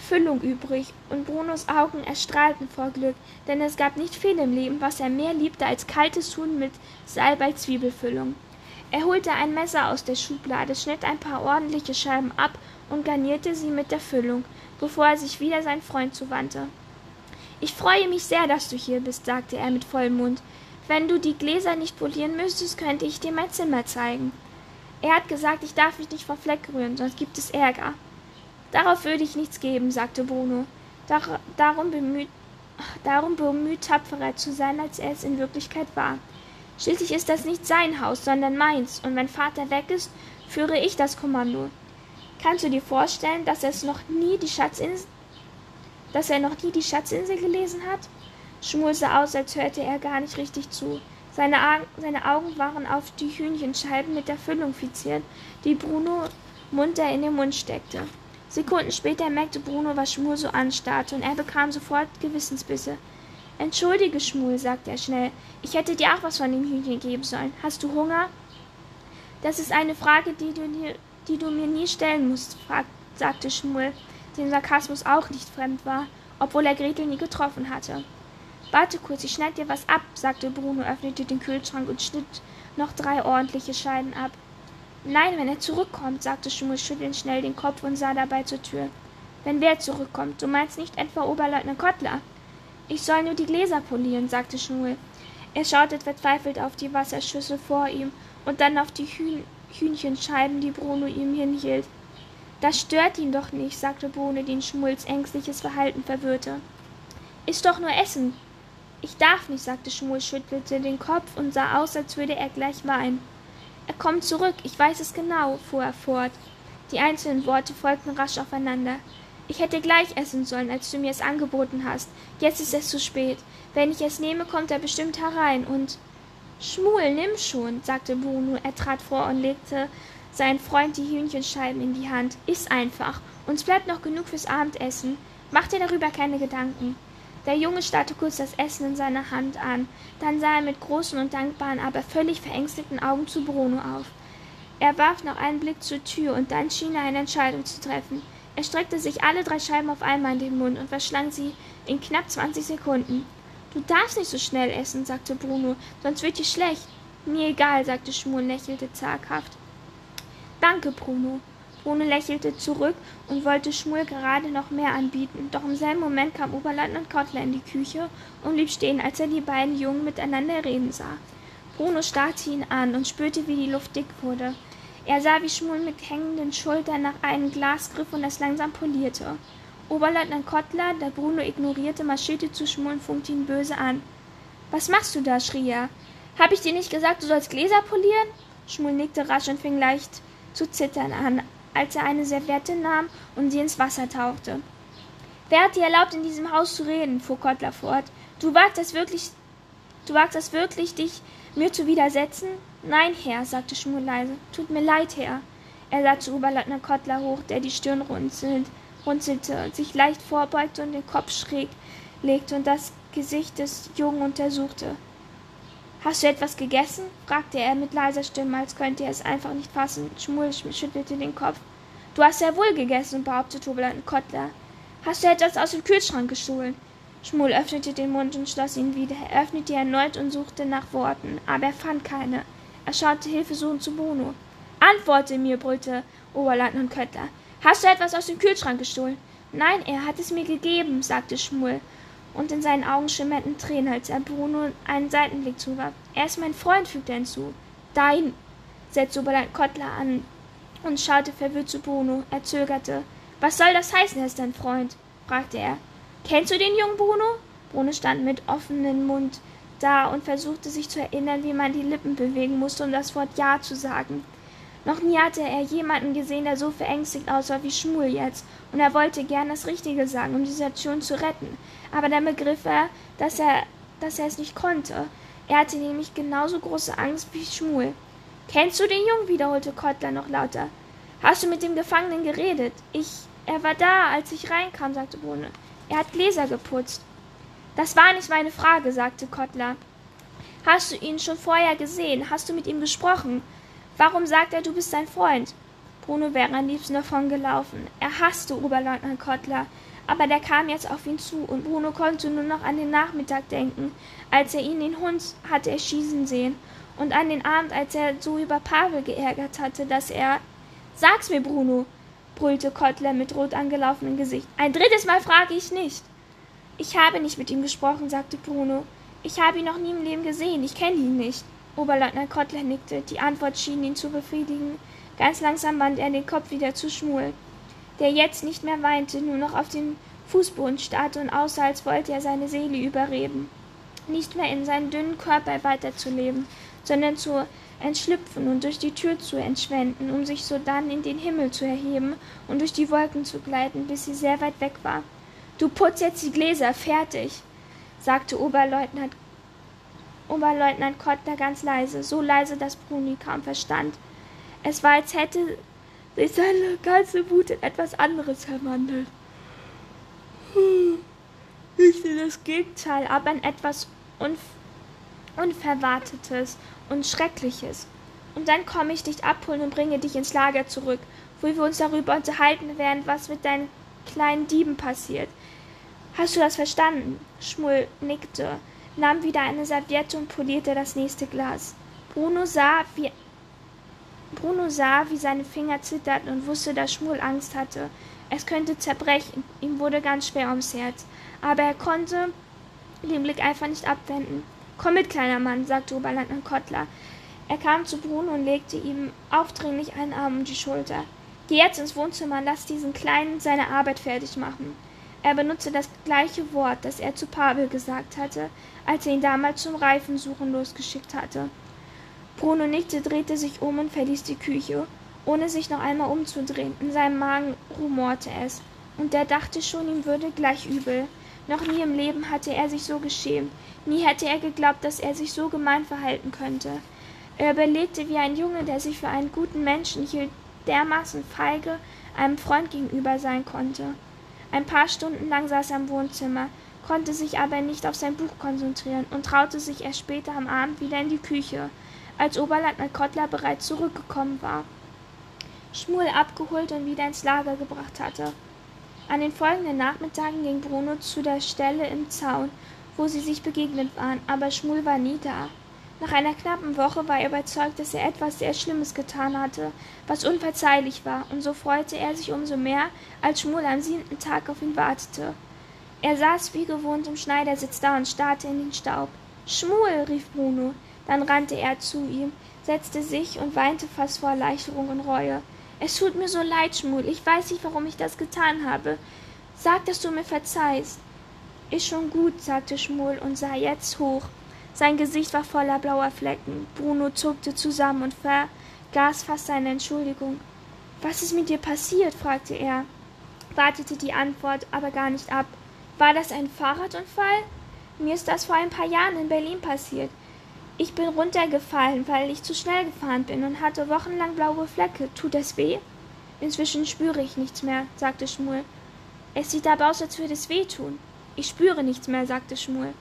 Füllung übrig, und Brunos Augen erstrahlten vor Glück, denn es gab nicht viel im Leben, was er mehr liebte als kaltes Huhn mit Salbei-Zwiebelfüllung. Er holte ein Messer aus der Schublade, schnitt ein paar ordentliche Scheiben ab und garnierte sie mit der Füllung, bevor er sich wieder sein Freund zuwandte. Ich freue mich sehr, dass du hier bist, sagte er mit vollem Mund. Wenn du die Gläser nicht polieren müsstest, könnte ich dir mein Zimmer zeigen. Er hat gesagt, ich darf mich nicht vor Fleck rühren, sonst gibt es Ärger. Darauf würde ich nichts geben, sagte Bruno, Dar darum, bemüht, darum bemüht, tapferer zu sein, als er es in Wirklichkeit war. Schließlich ist das nicht sein Haus, sondern meins, und wenn Vater weg ist, führe ich das Kommando. Kannst du dir vorstellen, dass es noch nie die Schatzinsel, dass er noch nie die Schatzinsel gelesen hat? Schmul sah aus, als hörte er gar nicht richtig zu. Seine, seine Augen waren auf die Hühnchenscheiben mit der Füllung fixiert, die Bruno munter in den Mund steckte. Sekunden später merkte Bruno, was Schmul so anstarrte, und er bekam sofort Gewissensbisse. Entschuldige, Schmul, sagte er schnell. Ich hätte dir auch was von dem Hühnchen geben sollen. Hast du Hunger? Das ist eine Frage, die du, die du mir nie stellen musst, sagte Schmul, dem Sarkasmus auch nicht fremd war, obwohl er Gretel nie getroffen hatte. Warte kurz, ich schneid dir was ab, sagte Bruno, öffnete den Kühlschrank und schnitt noch drei ordentliche Scheiben ab. Nein, wenn er zurückkommt, sagte Schmuel schüttelnd schnell den Kopf und sah dabei zur Tür. Wenn wer zurückkommt? Du meinst nicht etwa Oberleutnant Kottler? Ich soll nur die Gläser polieren, sagte Schmuel. Er schaute verzweifelt auf die Wasserschüssel vor ihm und dann auf die Hühn Hühnchenscheiben, die Bruno ihm hinhielt. Das stört ihn doch nicht, sagte Bruno, den Schmuels ängstliches Verhalten verwirrte. Ist doch nur Essen. Ich darf nicht, sagte Schmuel, schüttelte den Kopf und sah aus, als würde er gleich weinen. Er kommt zurück, ich weiß es genau, fuhr er fort. Die einzelnen Worte folgten rasch aufeinander. Ich hätte gleich essen sollen, als du mir es angeboten hast. Jetzt ist es zu spät. Wenn ich es nehme, kommt er bestimmt herein und. Schmuel, nimm schon, sagte Bruno. Er trat vor und legte seinen Freund die Hühnchenscheiben in die Hand. Iss einfach. Uns bleibt noch genug fürs Abendessen. Mach dir darüber keine Gedanken. Der Junge starrte kurz das Essen in seiner Hand an, dann sah er mit großen und dankbaren, aber völlig verängstigten Augen zu Bruno auf. Er warf noch einen Blick zur Tür, und dann schien er eine Entscheidung zu treffen. Er streckte sich alle drei Scheiben auf einmal in den Mund und verschlang sie in knapp zwanzig Sekunden. Du darfst nicht so schnell essen, sagte Bruno, sonst wird dir schlecht. Mir egal, sagte Schmul und lächelte zaghaft. Danke, Bruno. Bruno lächelte zurück und wollte Schmul gerade noch mehr anbieten, doch im selben Moment kam Oberleutnant Kottler in die Küche und blieb stehen, als er die beiden Jungen miteinander reden sah. Bruno starrte ihn an und spürte, wie die Luft dick wurde. Er sah, wie Schmul mit hängenden Schultern nach einem Glas griff und es langsam polierte. Oberleutnant Kottler, der Bruno ignorierte, marschierte zu Schmul und funkte ihn böse an. Was machst du da? schrie er. Hab ich dir nicht gesagt, du sollst Gläser polieren? Schmul nickte rasch und fing leicht zu zittern an, als er eine Serviette nahm und sie ins Wasser tauchte. Wer hat dir erlaubt, in diesem Haus zu reden? fuhr Kottler fort. Du wagst es wirklich, du wagst es wirklich, dich mir zu widersetzen? Nein, Herr, sagte Schmul leise. Tut mir leid, Herr. Er sah zu Oberleutnant Kottler hoch, der die Stirn runzelt, runzelte, sich leicht vorbeugte und den Kopf schräg legte und das Gesicht des Jungen untersuchte. Hast du etwas gegessen? fragte er mit leiser Stimme, als könnte er es einfach nicht fassen. Schmul schüttelte den Kopf. Du hast sehr wohl gegessen, behauptete Oberleutnant Kottler. Hast du etwas aus dem Kühlschrank gestohlen? Schmul öffnete den Mund und schloss ihn wieder. Er öffnete erneut und suchte nach Worten, aber er fand keine. Er schaute hilfesuchend zu Bruno. Antworte mir, brüllte Oberleutnant Köttler. Hast du etwas aus dem Kühlschrank gestohlen? Nein, er hat es mir gegeben, sagte Schmul, und in seinen Augen schimmerten Tränen, als er Bruno einen Seitenblick zuwarf. Er ist mein Freund, fügte er hinzu. Dein, setzte Oberleutnant Kottler an und schaute verwirrt zu Bruno. Er zögerte. Was soll das heißen, er ist dein Freund? fragte er. Kennst du den jungen Bruno? Bruno stand mit offenem Mund da und versuchte sich zu erinnern, wie man die Lippen bewegen musste, um das Wort Ja zu sagen. Noch nie hatte er jemanden gesehen, der so verängstigt aussah wie Schmul jetzt, und er wollte gern das Richtige sagen, um die Situation zu retten. Aber dann begriff er, dass er, dass er es nicht konnte. Er hatte nämlich genauso große Angst wie Schmul. Kennst du den Jungen? wiederholte Kottler noch lauter. Hast du mit dem Gefangenen geredet? Ich. Er war da, als ich reinkam, sagte Bohne. Er hat Gläser geputzt. Das war nicht meine Frage, sagte Kottler. Hast du ihn schon vorher gesehen? Hast du mit ihm gesprochen? Warum sagt er, du bist sein Freund? Bruno wäre am liebsten davongelaufen. Er hasste Oberleutnant Kottler, aber der kam jetzt auf ihn zu, und Bruno konnte nur noch an den Nachmittag denken, als er ihn den Hund hatte erschießen sehen, und an den Abend, als er so über Pavel geärgert hatte, dass er Sag's mir, Bruno, brüllte Kottler mit rot angelaufenem Gesicht. Ein drittes Mal frage ich nicht. Ich habe nicht mit ihm gesprochen, sagte Bruno. Ich habe ihn noch nie im Leben gesehen. Ich kenne ihn nicht. Oberleutnant Kottler nickte. Die Antwort schien ihn zu befriedigen. Ganz langsam wandte er den Kopf wieder zu Schmuel, der jetzt nicht mehr weinte, nur noch auf den Fußboden starrte und aussah, als wollte er seine Seele überreden. Nicht mehr in seinen dünnen Körper weiterzuleben, sondern zu entschlüpfen und durch die Tür zu entschwenden, um sich sodann in den Himmel zu erheben und durch die Wolken zu gleiten, bis sie sehr weit weg war. Du putzt jetzt die Gläser, fertig, sagte Oberleutnant, Oberleutnant Kottner ganz leise, so leise, dass Bruni kaum verstand. Es war, als hätte sich seine ganze Wut in etwas anderes verwandelt. Nicht in das Gegenteil, aber in etwas Unf Unverwartetes und Schreckliches. Und dann komme ich dich abholen und bringe dich ins Lager zurück, wo wir uns darüber unterhalten werden, was mit deinen kleinen Dieben passiert. Hast du das verstanden? Schmull nickte, nahm wieder eine Serviette und polierte das nächste Glas. Bruno sah, wie Bruno sah, wie seine Finger zitterten und wusste, dass Schmull Angst hatte. Es könnte zerbrechen. Ihm wurde ganz schwer ums Herz. Aber er konnte den Blick einfach nicht abwenden. Komm mit, kleiner Mann, sagte Oberleutnant Kottler. Er kam zu Bruno und legte ihm aufdringlich einen Arm um die Schulter. Geh jetzt ins Wohnzimmer und lass diesen Kleinen seine Arbeit fertig machen. Er benutzte das gleiche Wort, das er zu Pavel gesagt hatte, als er ihn damals zum Reifensuchen losgeschickt hatte. Bruno nickte, drehte sich um und verließ die Küche, ohne sich noch einmal umzudrehen. In seinem Magen rumorte es, und er dachte schon, ihm würde gleich übel. Noch nie im Leben hatte er sich so geschämt, nie hätte er geglaubt, dass er sich so gemein verhalten könnte. Er überlegte, wie ein Junge, der sich für einen guten Menschen hielt, dermaßen feige einem Freund gegenüber sein konnte. Ein paar Stunden lang saß er im Wohnzimmer, konnte sich aber nicht auf sein Buch konzentrieren und traute sich erst später am Abend wieder in die Küche. als Oberleutnant Kottler bereits zurückgekommen war, Schmuel abgeholt und wieder ins Lager gebracht hatte. An den folgenden Nachmittagen ging Bruno zu der Stelle im Zaun, wo sie sich begegnet waren, aber Schmuel war nie da. Nach einer knappen Woche war er überzeugt, dass er etwas sehr Schlimmes getan hatte, was unverzeihlich war, und so freute er sich umso mehr, als Schmuel am siebenten Tag auf ihn wartete. Er saß wie gewohnt im Schneidersitz da und starrte in den Staub. Schmuel, rief Bruno. Dann rannte er zu ihm, setzte sich und weinte fast vor Erleichterung und Reue. Es tut mir so leid, Schmuel. Ich weiß nicht, warum ich das getan habe. Sag, dass du mir verzeihst. Ist schon gut, sagte Schmuel und sah jetzt hoch. Sein Gesicht war voller blauer Flecken. Bruno zuckte zusammen und vergaß fast seine Entschuldigung. Was ist mit dir passiert? fragte er, wartete die Antwort aber gar nicht ab. War das ein Fahrradunfall? Mir ist das vor ein paar Jahren in Berlin passiert. Ich bin runtergefallen, weil ich zu schnell gefahren bin und hatte wochenlang blaue Flecke. Tut das weh? Inzwischen spüre ich nichts mehr, sagte Schmuel. Es sieht aber aus, als würde es weh tun. Ich spüre nichts mehr, sagte Schmuel.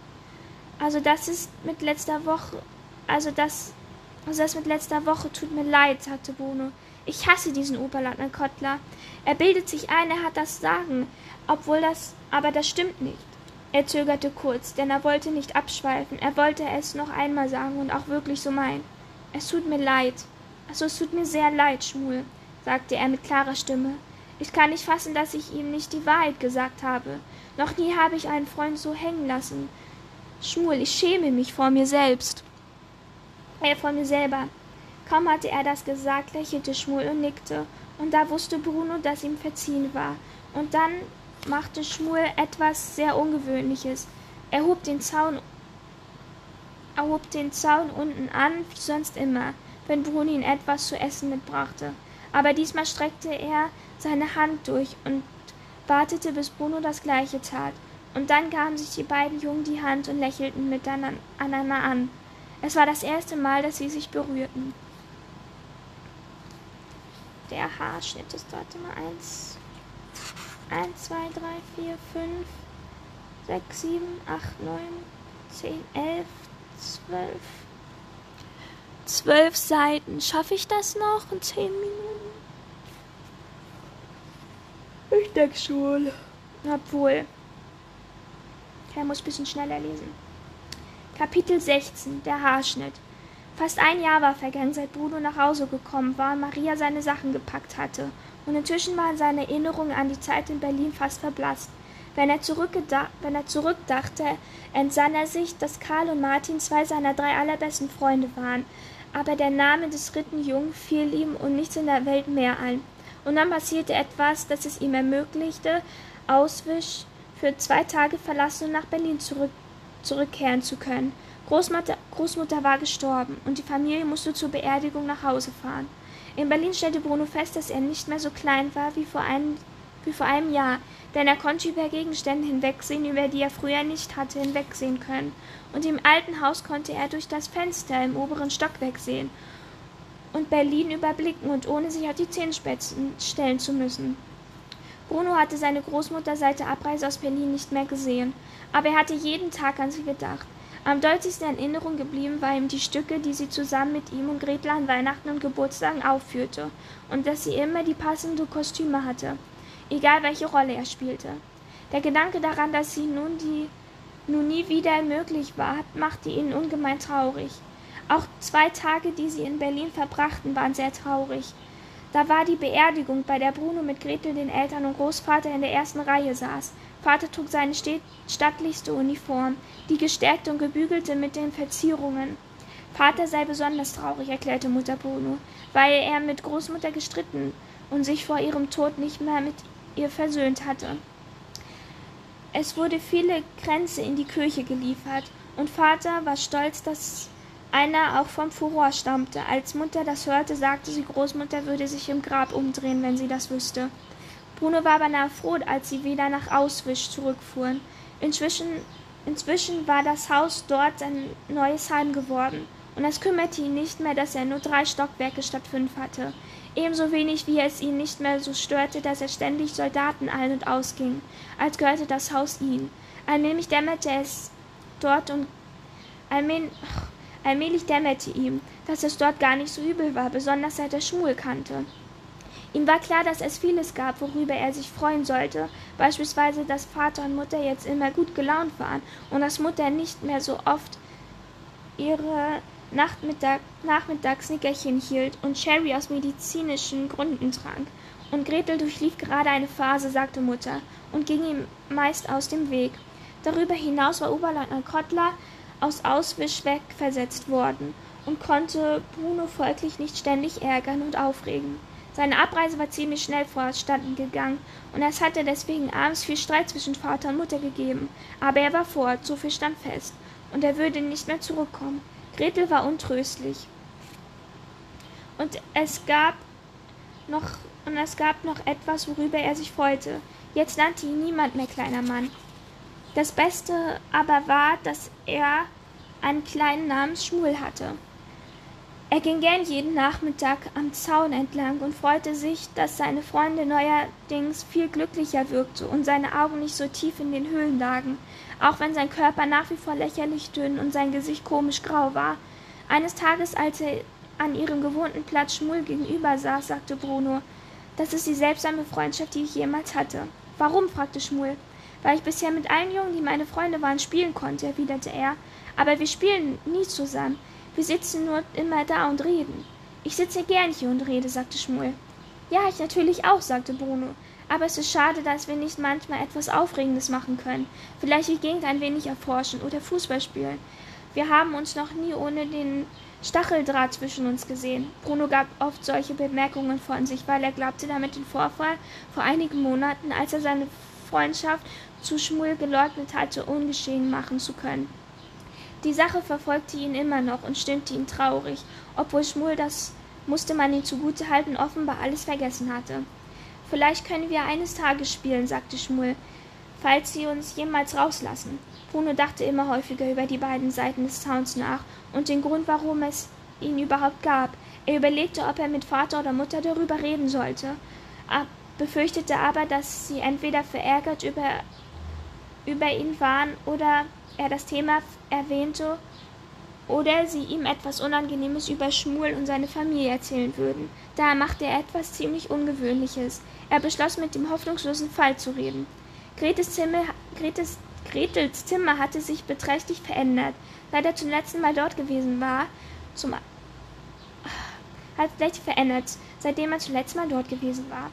Also das ist mit letzter Woche. Also das. Also das mit letzter Woche tut mir leid, sagte Bruno. Ich hasse diesen Oberleutnant Kottler. Er bildet sich ein, er hat das Sagen, obwohl das. Aber das stimmt nicht. Er zögerte kurz, denn er wollte nicht abschweifen, er wollte es noch einmal sagen und auch wirklich so meinen. Es tut mir leid. Also es tut mir sehr leid, Schmuel, sagte er mit klarer Stimme. Ich kann nicht fassen, dass ich ihm nicht die Wahrheit gesagt habe. Noch nie habe ich einen Freund so hängen lassen. Schmuel, ich schäme mich vor mir selbst. Er äh, vor mir selber. Kaum hatte er das gesagt, lächelte Schmuel und nickte, und da wusste Bruno, dass ihm verziehen war. Und dann machte Schmuel etwas sehr Ungewöhnliches. Er hob den Zaun, er hob den Zaun unten an, wie sonst immer, wenn Bruni ihn etwas zu essen mitbrachte. Aber diesmal streckte er seine Hand durch und wartete, bis Bruno das gleiche tat. Und dann gaben sich die beiden Jungen die Hand und lächelten miteinander an. Es war das erste Mal, dass sie sich berührten. Der Haarschnitt ist dort immer eins, 1, 2, 3, 4, 5, 6, 7, 8, 9, 10, 11, 12. 12 Seiten. Schaffe ich das noch in 10 Minuten? Ich denke schon. Obwohl. Er muss ein bisschen schneller lesen. Kapitel 16. Der Haarschnitt. Fast ein Jahr war vergangen, seit Bruno nach Hause gekommen war und Maria seine Sachen gepackt hatte und inzwischen waren seine Erinnerungen an die Zeit in Berlin fast verblasst. Wenn er, wenn er zurückdachte, entsann er sich, dass Karl und Martin zwei seiner drei allerbesten Freunde waren, aber der Name des dritten Jungen fiel ihm und nichts in der Welt mehr ein. Und dann passierte etwas, das es ihm ermöglichte, Auswisch für zwei Tage verlassen und nach Berlin zurück, zurückkehren zu können. Großmutter, Großmutter war gestorben und die Familie musste zur Beerdigung nach Hause fahren. In Berlin stellte Bruno fest, dass er nicht mehr so klein war wie vor einem, wie vor einem Jahr, denn er konnte über Gegenstände hinwegsehen, über die er früher nicht hatte hinwegsehen können. Und im alten Haus konnte er durch das Fenster im oberen Stockwerk sehen und Berlin überblicken und ohne sich auf die Zehenspitzen stellen zu müssen. Bruno hatte seine Großmutter seit der Abreise aus Berlin nicht mehr gesehen, aber er hatte jeden Tag an sie gedacht. Am deutlichsten in Erinnerung geblieben war ihm die Stücke, die sie zusammen mit ihm und Gretel an Weihnachten und Geburtstagen aufführte, und dass sie immer die passenden Kostüme hatte, egal welche Rolle er spielte. Der Gedanke daran, dass sie nun die nun nie wieder möglich war, machte ihn ungemein traurig. Auch zwei Tage, die sie in Berlin verbrachten, waren sehr traurig. Da war die Beerdigung, bei der Bruno mit Gretel, den Eltern und Großvater in der ersten Reihe saß. Vater trug seine stattlichste Uniform, die gestärkte und gebügelte mit den Verzierungen. Vater sei besonders traurig, erklärte Mutter Bruno, weil er mit Großmutter gestritten und sich vor ihrem Tod nicht mehr mit ihr versöhnt hatte. Es wurde viele Kränze in die Kirche geliefert, und Vater war stolz, dass einer auch vom Furor stammte. Als Mutter das hörte, sagte sie, Großmutter würde sich im Grab umdrehen, wenn sie das wüsste. Bruno war beinahe froh, als sie wieder nach Auswisch zurückfuhren. Inzwischen, inzwischen war das Haus dort sein neues Heim geworden, und es kümmerte ihn nicht mehr, dass er nur drei Stockwerke statt fünf hatte. Ebenso wenig wie es ihn nicht mehr so störte, dass er ständig Soldaten ein- und ausging, als gehörte das Haus ihm. Allmählich dämmerte es dort und allmählich, allmählich dämmerte ihm, dass es dort gar nicht so übel war, besonders seit er Schmuel kannte. Ihm war klar, dass es vieles gab, worüber er sich freuen sollte, beispielsweise, dass Vater und Mutter jetzt immer gut gelaunt waren und dass Mutter nicht mehr so oft ihre Nachmittag Nachmittagsnickerchen hielt und Sherry aus medizinischen Gründen trank. Und Gretel durchlief gerade eine Phase, sagte Mutter, und ging ihm meist aus dem Weg. Darüber hinaus war Oberleutnant Kottler aus Auswisch wegversetzt worden und konnte Bruno folglich nicht ständig ärgern und aufregen. Seine Abreise war ziemlich schnell vorstanden gegangen, und es hatte deswegen abends viel Streit zwischen Vater und Mutter gegeben. Aber er war fort, so viel stand fest, und er würde nicht mehr zurückkommen. Gretel war untröstlich. Und es gab noch und es gab noch etwas, worüber er sich freute. Jetzt nannte ihn niemand mehr kleiner Mann. Das Beste aber war, dass er einen kleinen namens Schmuel hatte. Er ging gern jeden Nachmittag am Zaun entlang und freute sich, dass seine Freunde neuerdings viel glücklicher wirkte und seine Augen nicht so tief in den Höhlen lagen, auch wenn sein Körper nach wie vor lächerlich dünn und sein Gesicht komisch grau war. Eines Tages, als er an ihrem gewohnten Platz Schmuel gegenüber saß, sagte Bruno, das ist die seltsame Freundschaft, die ich jemals hatte. Warum? fragte Schmuel. Weil ich bisher mit allen Jungen, die meine Freunde waren, spielen konnte, erwiderte er. Aber wir spielen nie zusammen. Wir sitzen nur immer da und reden. Ich sitze gern hier und rede, sagte Schmuel. Ja, ich natürlich auch, sagte Bruno. Aber es ist schade, dass wir nicht manchmal etwas Aufregendes machen können. Vielleicht die Gegend ein wenig erforschen oder Fußball spielen. Wir haben uns noch nie ohne den Stacheldraht zwischen uns gesehen. Bruno gab oft solche Bemerkungen von sich, weil er glaubte, damit den Vorfall vor einigen Monaten, als er seine Freundschaft zu Schmuel geleugnet hatte, ungeschehen machen zu können. Die Sache verfolgte ihn immer noch und stimmte ihn traurig, obwohl Schmuel, das musste man ihm zugute halten, offenbar alles vergessen hatte. Vielleicht können wir eines Tages spielen, sagte Schmuel, falls sie uns jemals rauslassen. Bruno dachte immer häufiger über die beiden Seiten des Zauns nach und den Grund, warum es ihn überhaupt gab. Er überlegte, ob er mit Vater oder Mutter darüber reden sollte, befürchtete aber, dass sie entweder verärgert über, über ihn waren oder er das Thema erwähnte oder sie ihm etwas Unangenehmes über Schmuel und seine Familie erzählen würden. Daher machte er etwas ziemlich Ungewöhnliches. Er beschloss, mit dem hoffnungslosen Fall zu reden. Gretes Zimmer, Gretes, Gretels Zimmer hatte sich beträchtlich verändert. Seit er zum letzten Mal dort gewesen war, zum, hat sich verändert, seitdem er zuletzt Mal dort gewesen war.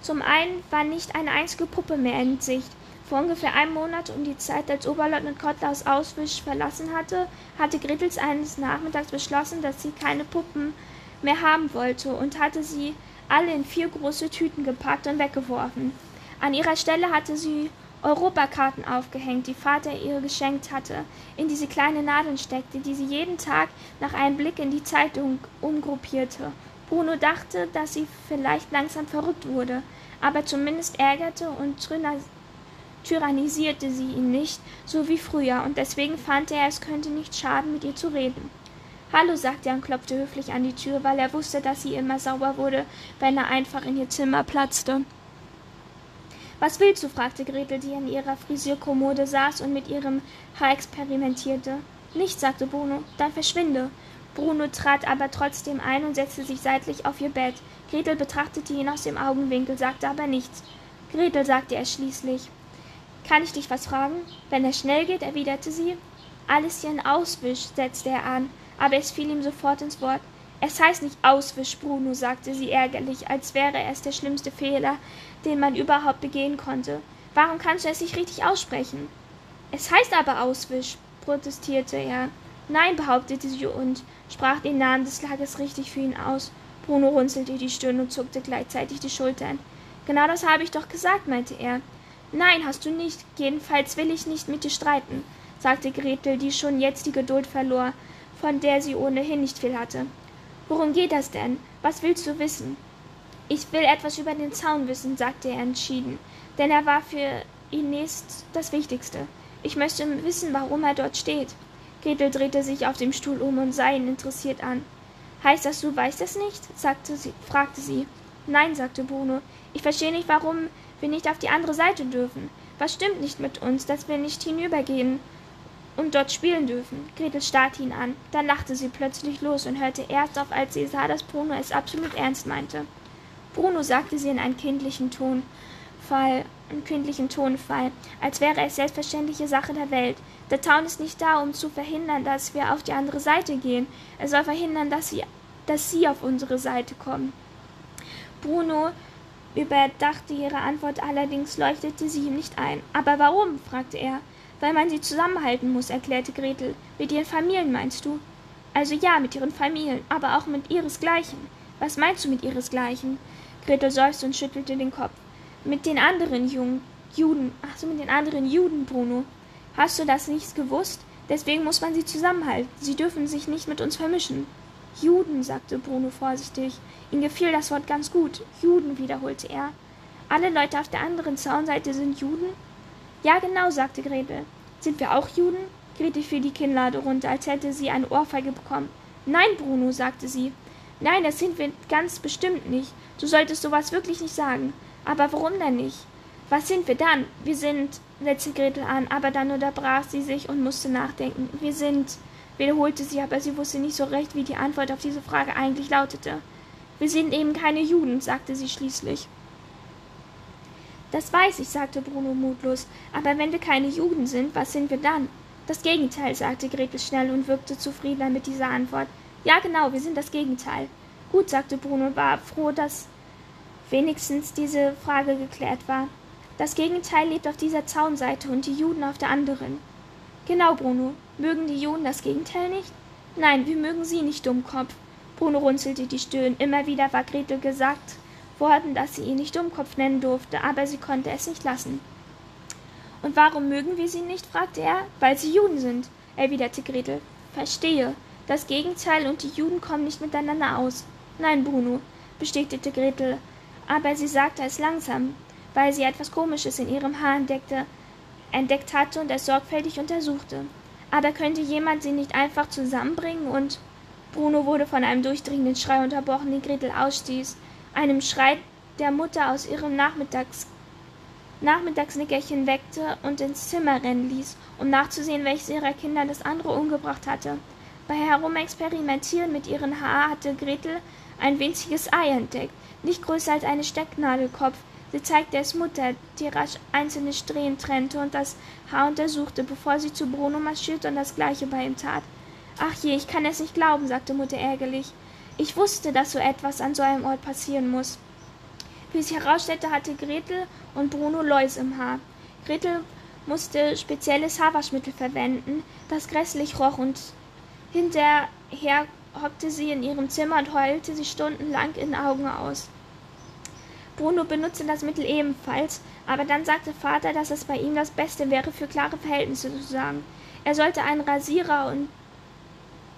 Zum einen war nicht eine einzige Puppe mehr in Sicht. Vor ungefähr einem Monat um die Zeit, als Oberleutnant Kottler aus Auswisch verlassen hatte, hatte Gretels eines Nachmittags beschlossen, dass sie keine Puppen mehr haben wollte und hatte sie alle in vier große Tüten gepackt und weggeworfen. An ihrer Stelle hatte sie Europakarten aufgehängt, die Vater ihr geschenkt hatte, in diese kleine Nadeln steckte, die sie jeden Tag nach einem Blick in die Zeitung umgruppierte. Bruno dachte, dass sie vielleicht langsam verrückt wurde, aber zumindest ärgerte und tyrannisierte sie ihn nicht, so wie früher, und deswegen fand er, es könnte nicht schaden, mit ihr zu reden. Hallo, sagte er und klopfte höflich an die Tür, weil er wusste, dass sie immer sauber wurde, wenn er einfach in ihr Zimmer platzte. Was willst du? fragte Gretel, die an ihrer Frisierkommode saß und mit ihrem Haar experimentierte. Nichts, sagte Bruno. Dann verschwinde. Bruno trat aber trotzdem ein und setzte sich seitlich auf ihr Bett. Gretel betrachtete ihn aus dem Augenwinkel, sagte aber nichts. Gretel, sagte er schließlich, kann ich dich was fragen? Wenn er schnell geht, erwiderte sie. Alles hier ein Auswisch, setzte er an, aber es fiel ihm sofort ins Wort. Es heißt nicht Auswisch, Bruno, sagte sie ärgerlich, als wäre es der schlimmste Fehler, den man überhaupt begehen konnte. Warum kannst du es nicht richtig aussprechen? Es heißt aber Auswisch, protestierte er. Nein, behauptete sie und sprach den Namen des Lagers richtig für ihn aus. Bruno runzelte die Stirn und zuckte gleichzeitig die Schultern. Genau das habe ich doch gesagt, meinte er. Nein, hast du nicht. Jedenfalls will ich nicht mit dir streiten, sagte Gretel, die schon jetzt die Geduld verlor, von der sie ohnehin nicht viel hatte. Worum geht das denn? Was willst du wissen? Ich will etwas über den Zaun wissen, sagte er entschieden, denn er war für Ines das Wichtigste. Ich möchte wissen, warum er dort steht. Gretel drehte sich auf dem Stuhl um und sah ihn interessiert an. Heißt das, du weißt es nicht? sagte sie, fragte sie. Nein, sagte Bruno. Ich verstehe nicht, warum wir nicht auf die andere Seite dürfen. Was stimmt nicht mit uns, dass wir nicht hinübergehen und dort spielen dürfen. Gretel starrte ihn an. Dann lachte sie plötzlich los und hörte erst auf, als sie sah, dass Bruno es absolut ernst meinte. Bruno, sagte sie in einem kindlichen Tonfall, einen kindlichen Tonfall, als wäre es selbstverständliche Sache der Welt. Der Zaun ist nicht da, um zu verhindern, dass wir auf die andere Seite gehen. Er soll verhindern, dass sie, dass sie auf unsere Seite kommen. Bruno überdachte ihre Antwort, allerdings leuchtete sie ihm nicht ein. Aber warum? fragte er. Weil man sie zusammenhalten muss, erklärte Gretel. Mit ihren Familien meinst du? Also ja, mit ihren Familien, aber auch mit ihresgleichen. Was meinst du mit ihresgleichen? Gretel seufzte und schüttelte den Kopf. Mit den anderen Jungen, Juden, ach so, mit den anderen Juden, Bruno. Hast du das nicht gewusst? Deswegen muss man sie zusammenhalten. Sie dürfen sich nicht mit uns vermischen. Juden, sagte Bruno vorsichtig. Ihm gefiel das Wort ganz gut. Juden, wiederholte er. Alle Leute auf der anderen Zaunseite sind Juden? Ja, genau, sagte Gretel. Sind wir auch Juden? Gretel fiel die Kinnlade runter, als hätte sie eine Ohrfeige bekommen. Nein, Bruno, sagte sie. Nein, das sind wir ganz bestimmt nicht. Du solltest sowas wirklich nicht sagen. Aber warum denn nicht? Was sind wir dann? Wir sind, setzte Gretel an, aber dann unterbrach sie sich und musste nachdenken. Wir sind, wiederholte sie, aber sie wusste nicht so recht, wie die Antwort auf diese Frage eigentlich lautete. Wir sind eben keine Juden, sagte sie schließlich. Das weiß ich, sagte Bruno mutlos, aber wenn wir keine Juden sind, was sind wir dann? Das Gegenteil, sagte Gretel schnell und wirkte zufriedener mit dieser Antwort. Ja, genau, wir sind das Gegenteil. Gut, sagte Bruno und war froh, dass wenigstens diese Frage geklärt war. Das Gegenteil lebt auf dieser Zaunseite und die Juden auf der anderen. Genau, Bruno. Mögen die Juden das Gegenteil nicht? Nein, wir mögen sie nicht, Dummkopf. Bruno runzelte die Stirn. Immer wieder war Gretel gesagt worden, dass sie ihn nicht Dummkopf nennen durfte, aber sie konnte es nicht lassen. Und warum mögen wir sie nicht? fragte er. Weil sie Juden sind, erwiderte Gretel. Verstehe. Das Gegenteil und die Juden kommen nicht miteinander aus. Nein, Bruno, bestätigte Gretel, aber sie sagte es langsam, weil sie etwas Komisches in ihrem Haar entdeckte, entdeckt hatte und es sorgfältig untersuchte. Aber könnte jemand sie nicht einfach zusammenbringen und Bruno wurde von einem durchdringenden Schrei unterbrochen, den Gretel ausstieß, einem Schrei der Mutter aus ihrem Nachmittags Nachmittagsnickerchen weckte und ins Zimmer rennen ließ, um nachzusehen, welches ihrer Kinder das andere umgebracht hatte. Bei Herumexperimentieren mit ihren Haar hatte Gretel ein winziges Ei entdeckt, nicht größer als eine Stecknadelkopf. Sie zeigte es Mutter, die rasch einzelne Strähnen trennte und das Haar untersuchte, bevor sie zu Bruno marschierte und das gleiche bei ihm tat. Ach je, ich kann es nicht glauben, sagte Mutter ärgerlich. Ich wusste, dass so etwas an so einem Ort passieren muss. Wie sich herausstellte, hatte Gretel und Bruno Läuse im Haar. Gretel musste spezielles Haarwaschmittel verwenden, das grässlich roch, und hinterher hockte sie in ihrem Zimmer und heulte sich stundenlang in Augen aus. Bruno benutzte das Mittel ebenfalls, aber dann sagte Vater, dass es bei ihm das Beste wäre, für klare Verhältnisse zu sagen. Er sollte einen Rasierer und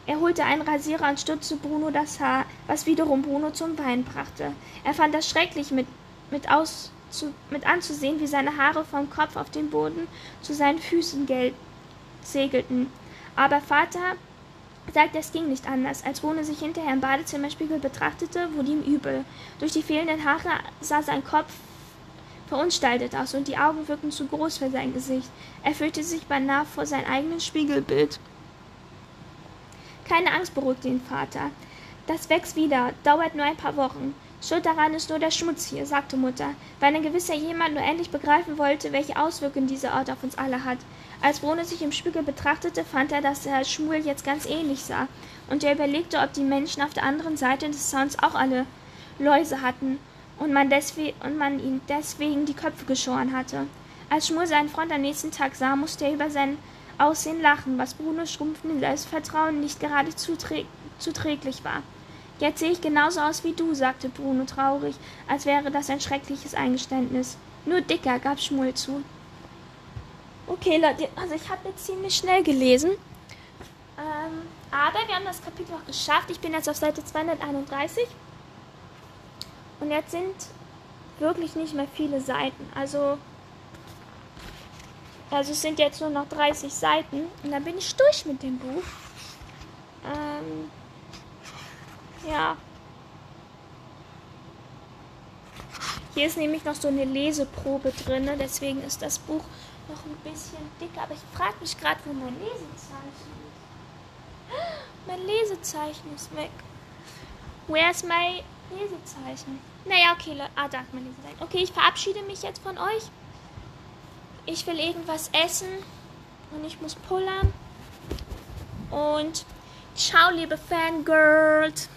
er holte einen Rasierer und stutzte Bruno das Haar, was wiederum Bruno zum Weinen brachte. Er fand das schrecklich mit, mit, aus, zu, mit anzusehen, wie seine Haare vom Kopf auf den Boden zu seinen Füßen segelten. Aber Vater sagte, es ging nicht anders. Als Bruno sich hinterher im Badezimmerspiegel betrachtete, wurde ihm übel. Durch die fehlenden Haare sah sein Kopf verunstaltet aus und die Augen wirkten zu groß für sein Gesicht. Er fühlte sich beinahe vor sein eigenes Spiegelbild. Keine Angst, beruhigte ihn Vater. Das wächst wieder, dauert nur ein paar Wochen. Schuld daran ist nur der Schmutz hier, sagte Mutter, weil ein gewisser jemand nur endlich begreifen wollte, welche Auswirkungen dieser Ort auf uns alle hat. Als Bruno sich im Spiegel betrachtete, fand er, dass er Schmuel jetzt ganz ähnlich sah, und er überlegte, ob die Menschen auf der anderen Seite des Zauns auch alle Läuse hatten und man, und man ihnen deswegen die Köpfe geschoren hatte. Als Schmuel seinen Freund am nächsten Tag sah, musste er über sein Aussehen lachen, was Brunos schrumpfenden Selbstvertrauen nicht gerade zuträ zuträglich war. Jetzt sehe ich genauso aus wie du, sagte Bruno traurig, als wäre das ein schreckliches Eingeständnis. Nur dicker, gab Schmuel zu. Okay, Leute, also ich habe jetzt ziemlich schnell gelesen. Ähm, aber wir haben das Kapitel auch geschafft. Ich bin jetzt auf Seite 231. Und jetzt sind wirklich nicht mehr viele Seiten. Also also es sind jetzt nur noch 30 Seiten und dann bin ich durch mit dem Buch. Ähm, ja. Hier ist nämlich noch so eine Leseprobe drin, deswegen ist das Buch noch ein bisschen dicker, aber ich frage mich gerade, wo mein Lesezeichen ist. Mein Lesezeichen ist weg. Where's my Lesezeichen? Naja, okay, Leute. Ah, da, mein Lesezeichen. Okay, ich verabschiede mich jetzt von euch. Ich will irgendwas essen und ich muss pullern. Und ciao, liebe Fangirls.